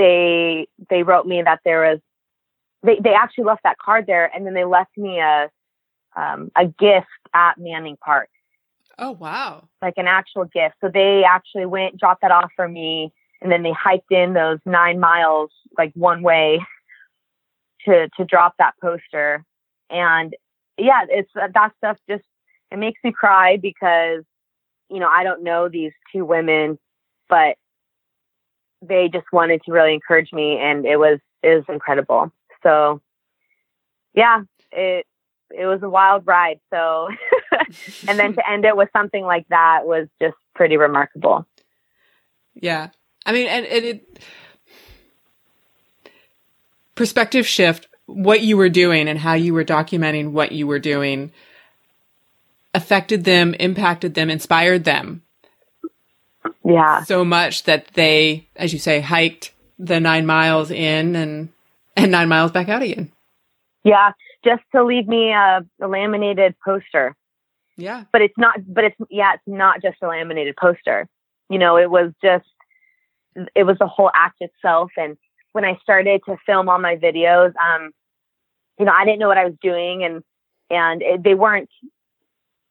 they they wrote me that there was they they actually left that card there, and then they left me a um, a gift at Manning Park. Oh wow! Like an actual gift. So they actually went dropped that off for me, and then they hiked in those nine miles like one way to to drop that poster. And yeah, it's that stuff just it makes me cry because you know I don't know these two women, but they just wanted to really encourage me, and it was it was incredible. So yeah, it it was a wild ride. So and then to end it with something like that was just pretty remarkable. Yeah. I mean, and, and it, perspective shift, what you were doing and how you were documenting what you were doing affected them, impacted them, inspired them. Yeah. So much that they, as you say, hiked the nine miles in and, and nine miles back out again. Yeah. Just to leave me a, a laminated poster. Yeah. But it's not, but it's, yeah, it's not just a laminated poster. You know, it was just, it was the whole act itself. And when I started to film all my videos, um, you know, I didn't know what I was doing and, and it, they weren't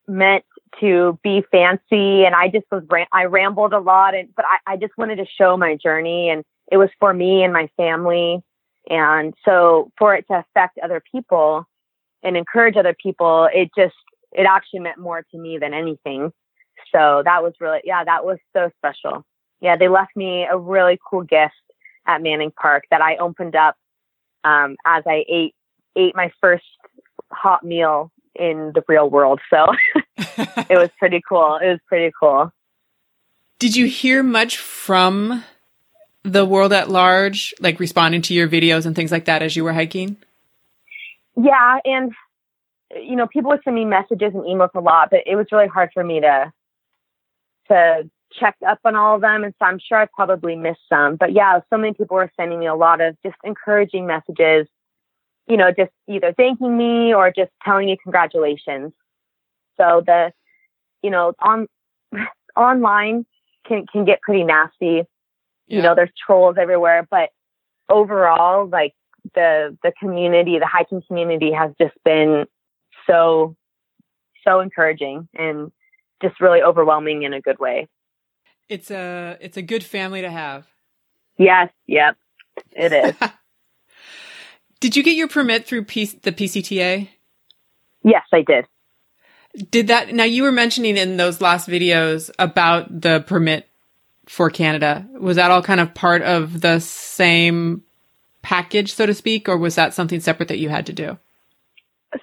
meant to be fancy. And I just was, I rambled a lot and, but I, I just wanted to show my journey and it was for me and my family. And so for it to affect other people and encourage other people, it just, it actually meant more to me than anything. So that was really, yeah, that was so special. Yeah, they left me a really cool gift at Manning Park that I opened up um, as I ate ate my first hot meal in the real world. So it was pretty cool. It was pretty cool. Did you hear much from the world at large, like responding to your videos and things like that as you were hiking? Yeah, and you know, people would send me messages and emails a lot, but it was really hard for me to to check up on all of them. And so I'm sure I probably missed some. But yeah, so many people were sending me a lot of just encouraging messages, you know, just either thanking me or just telling me congratulations. So the, you know, on online can can get pretty nasty. Yeah. You know, there's trolls everywhere, but overall, like the the community, the hiking community has just been so so encouraging and just really overwhelming in a good way. It's a it's a good family to have. Yes, yep. It is. did you get your permit through P- the PCTA? Yes, I did. Did that now you were mentioning in those last videos about the permit for Canada. Was that all kind of part of the same package, so to speak, or was that something separate that you had to do?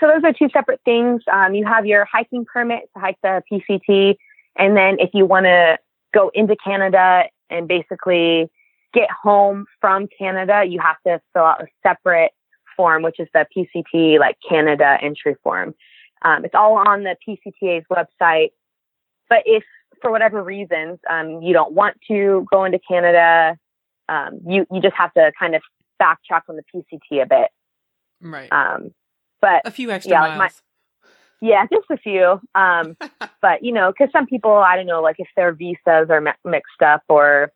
So those are two separate things. Um, you have your hiking permit to hike the PCT, and then if you want to go into Canada and basically get home from Canada, you have to fill out a separate form, which is the PCT like Canada entry form. Um, it's all on the PCTA's website. But if for whatever reasons um, you don't want to go into Canada, um, you you just have to kind of backtrack on the PCT a bit. Right. Um, but a few extra yeah, miles. Like my, yeah, just a few. Um, but you know, because some people, I don't know, like if their visas are mixed up, or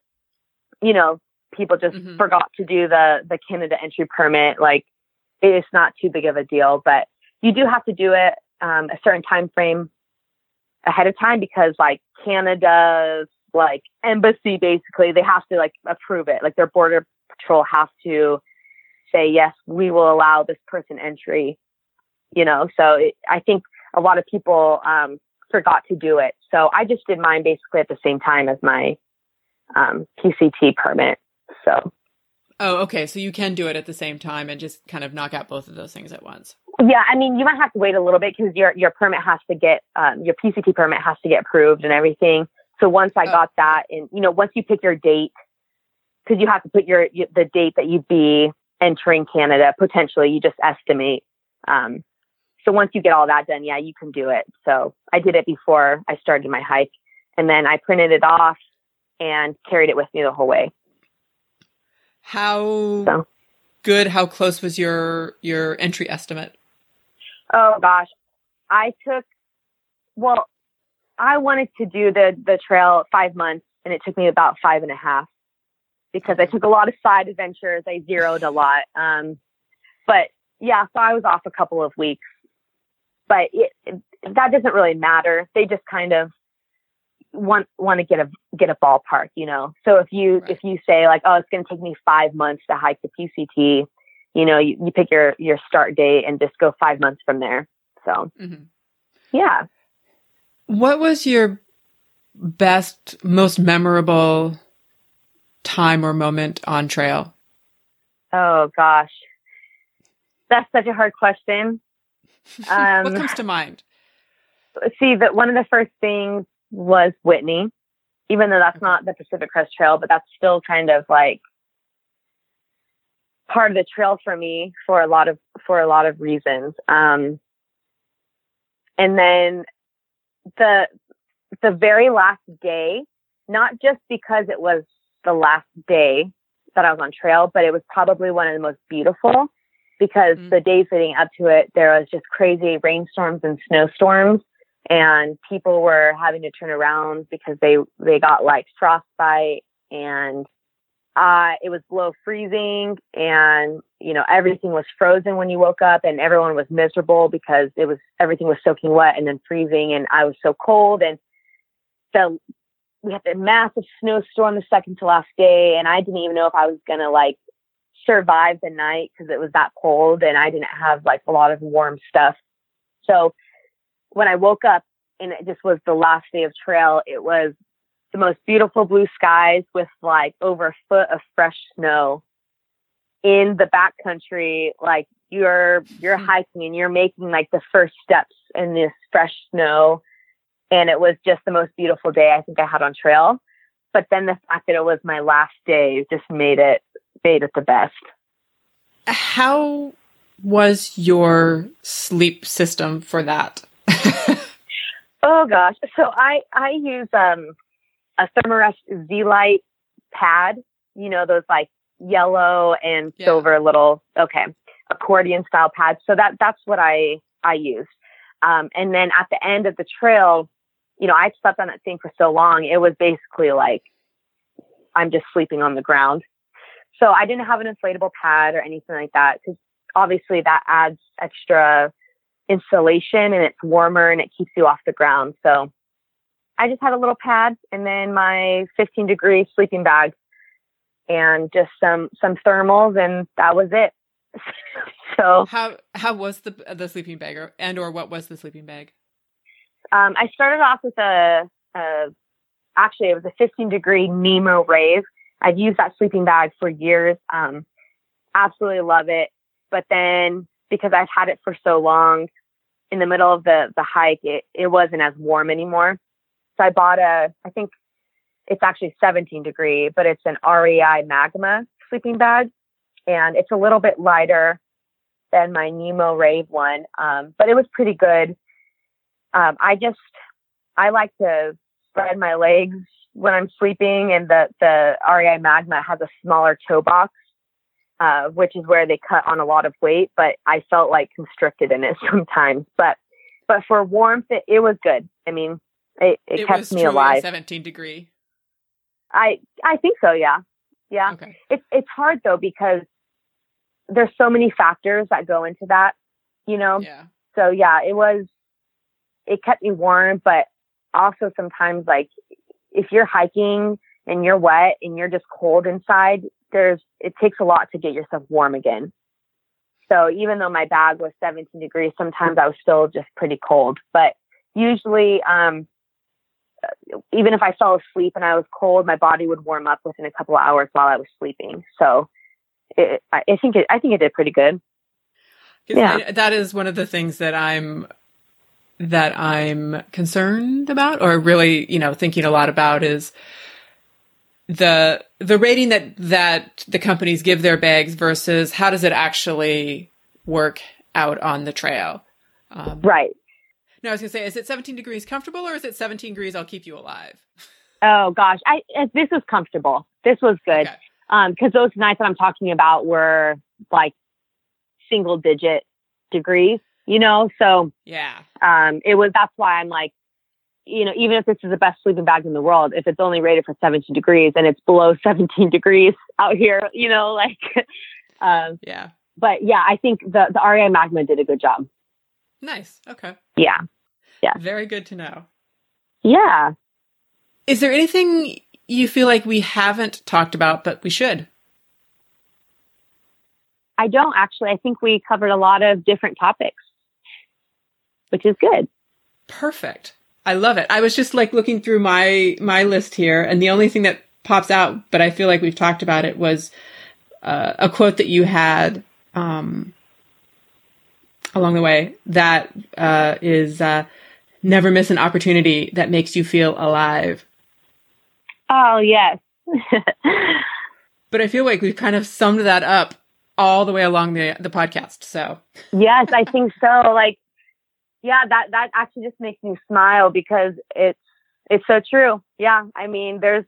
you know, people just mm-hmm. forgot to do the the Canada entry permit. Like, it's not too big of a deal, but you do have to do it um, a certain time frame ahead of time because, like, Canada's like embassy, basically, they have to like approve it. Like, their border patrol has to say yes, we will allow this person entry you know, so it, I think a lot of people um, forgot to do it. So I just did mine basically at the same time as my um, PCT permit. So. Oh, okay. So you can do it at the same time and just kind of knock out both of those things at once. Yeah, I mean, you might have to wait a little bit because your your permit has to get um, your PCT permit has to get approved and everything. So once I oh. got that, and you know, once you pick your date, because you have to put your the date that you'd be entering Canada potentially, you just estimate. Um, so once you get all that done, yeah, you can do it. So I did it before I started my hike and then I printed it off and carried it with me the whole way. How so. good, how close was your your entry estimate? Oh gosh. I took well, I wanted to do the the trail five months and it took me about five and a half. because I took a lot of side adventures. I zeroed a lot. Um, but yeah, so I was off a couple of weeks, but it, it, that doesn't really matter. They just kind of want want to get a get a ballpark, you know. So if you right. if you say like, oh, it's going to take me five months to hike the PCT, you know, you, you pick your your start date and just go five months from there. So, mm-hmm. yeah. What was your best, most memorable time or moment on trail? Oh gosh, that's such a hard question. Um, what comes to mind? See, that one of the first things was Whitney, even though that's not the Pacific Crest Trail, but that's still kind of like part of the trail for me for a lot of for a lot of reasons. Um, and then the the very last day, not just because it was the last day that I was on trail, but it was probably one of the most beautiful because mm-hmm. the days leading up to it, there was just crazy rainstorms and snowstorms and people were having to turn around because they, they got like frostbite and uh, it was below freezing and, you know, everything was frozen when you woke up and everyone was miserable because it was, everything was soaking wet and then freezing and I was so cold and the, we had the massive snowstorm the second to last day and I didn't even know if I was going to like survive the night because it was that cold and I didn't have like a lot of warm stuff. So when I woke up and it just was the last day of trail, it was the most beautiful blue skies with like over a foot of fresh snow in the backcountry. Like you're, you're hmm. hiking and you're making like the first steps in this fresh snow. And it was just the most beautiful day I think I had on trail. But then the fact that it was my last day just made it, made it the best. How was your sleep system for that? oh gosh. So I, I use, um, a Thermarest Z Lite pad, you know, those like yellow and yeah. silver little, okay, accordion style pads. So that, that's what I, I used. Um, and then at the end of the trail, you know, I slept on that thing for so long. It was basically like, I'm just sleeping on the ground. So I didn't have an inflatable pad or anything like that because obviously that adds extra insulation and it's warmer and it keeps you off the ground. So I just had a little pad and then my 15 degree sleeping bag and just some some thermals and that was it. so how how was the the sleeping bag or, and or what was the sleeping bag? Um, I started off with a, a actually it was a 15 degree Nemo Rave. I've used that sleeping bag for years. Um, absolutely love it. But then because I've had it for so long, in the middle of the the hike, it, it wasn't as warm anymore. So I bought a, I think it's actually 17 degree, but it's an REI Magma sleeping bag, and it's a little bit lighter than my Nemo Rave one, um, but it was pretty good. Um, I just I like to spread my legs when I'm sleeping, and the the REI Magma has a smaller toe box, uh, which is where they cut on a lot of weight, but I felt like constricted in it sometimes. But but for warmth, it, it was good. I mean, it, it, it kept me alive. Seventeen degree. I I think so. Yeah, yeah. Okay. It's it's hard though because there's so many factors that go into that. You know. Yeah. So yeah, it was. It kept me warm, but also sometimes like if you're hiking and you're wet and you're just cold inside, there's it takes a lot to get yourself warm again. So even though my bag was 17 degrees, sometimes I was still just pretty cold. But usually, um, even if I fell asleep and I was cold, my body would warm up within a couple of hours while I was sleeping. So it, I think it, I think it did pretty good. Yeah, I, that is one of the things that I'm that I'm concerned about, or really, you know, thinking a lot about is the the rating that that the companies give their bags versus how does it actually work out on the trail. Um, right. No, I was gonna say, is it 17 degrees comfortable or is it 17 degrees? I'll keep you alive. Oh gosh, I this was comfortable. This was good. Okay. Um, because those nights that I'm talking about were like single digit degrees, you know. So yeah, um, it was. That's why I'm like, you know, even if this is the best sleeping bag in the world, if it's only rated for 17 degrees and it's below 17 degrees out here, you know, like, um, yeah. But yeah, I think the the REI Magma did a good job. Nice. Okay. Yeah. Yeah. Very good to know. Yeah. Is there anything you feel like we haven't talked about, but we should? I don't actually. I think we covered a lot of different topics, which is good. Perfect. I love it. I was just like looking through my my list here, and the only thing that pops out, but I feel like we've talked about it, was uh, a quote that you had um, along the way that uh, is uh, never miss an opportunity that makes you feel alive. Oh yes. but I feel like we've kind of summed that up all the way along the the podcast. So yes, I think so. Like, yeah, that that actually just makes me smile because it's it's so true. Yeah, I mean, there's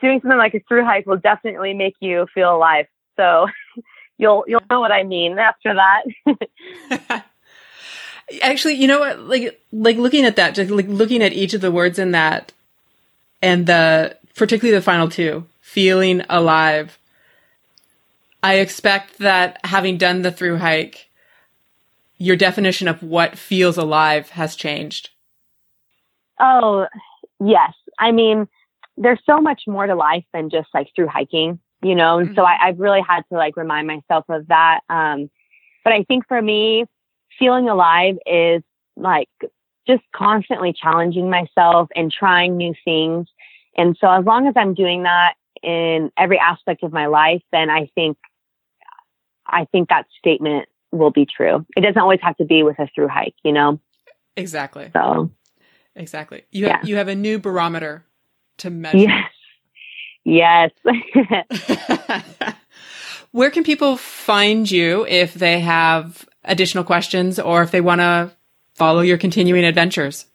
doing something like a through hike will definitely make you feel alive. So you'll you'll know what I mean after that. Actually, you know what? Like like looking at that, just like looking at each of the words in that, and the particularly the final two, feeling alive. I expect that having done the through hike, your definition of what feels alive has changed. Oh, yes. I mean, there's so much more to life than just like through hiking you know, and so mm-hmm. I, I've really had to like remind myself of that. Um, but I think for me, feeling alive is like just constantly challenging myself and trying new things. And so as long as I'm doing that in every aspect of my life, then I think, I think that statement will be true. It doesn't always have to be with a through hike, you know? Exactly. So exactly. You have, yeah. you have a new barometer to measure. Yes. Where can people find you if they have additional questions or if they want to follow your continuing adventures?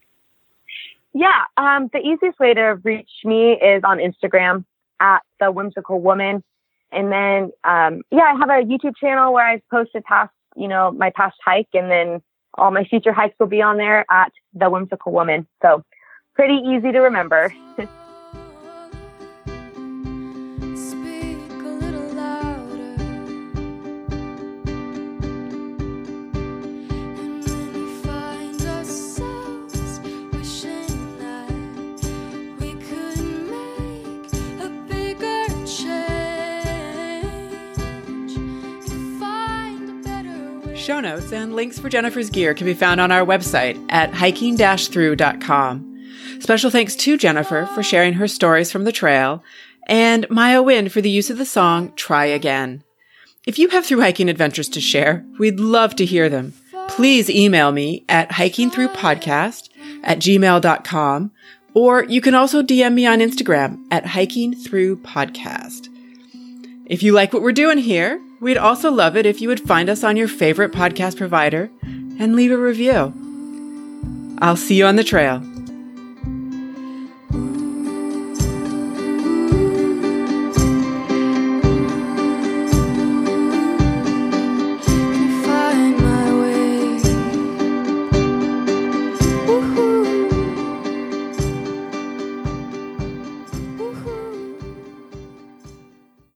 Yeah, um, the easiest way to reach me is on Instagram at the whimsical woman. And then, um, yeah, I have a YouTube channel where I've posted past, you know, my past hike and then all my future hikes will be on there at the whimsical woman. So pretty easy to remember. Show notes and links for Jennifer's gear can be found on our website at hiking-through.com. Special thanks to Jennifer for sharing her stories from the trail and Maya Wind for the use of the song Try Again. If you have through hiking adventures to share, we'd love to hear them. Please email me at hikingthroughpodcast at gmail.com or you can also DM me on Instagram at hikingthroughpodcast. If you like what we're doing here, We'd also love it if you would find us on your favorite podcast provider and leave a review. I'll see you on the trail.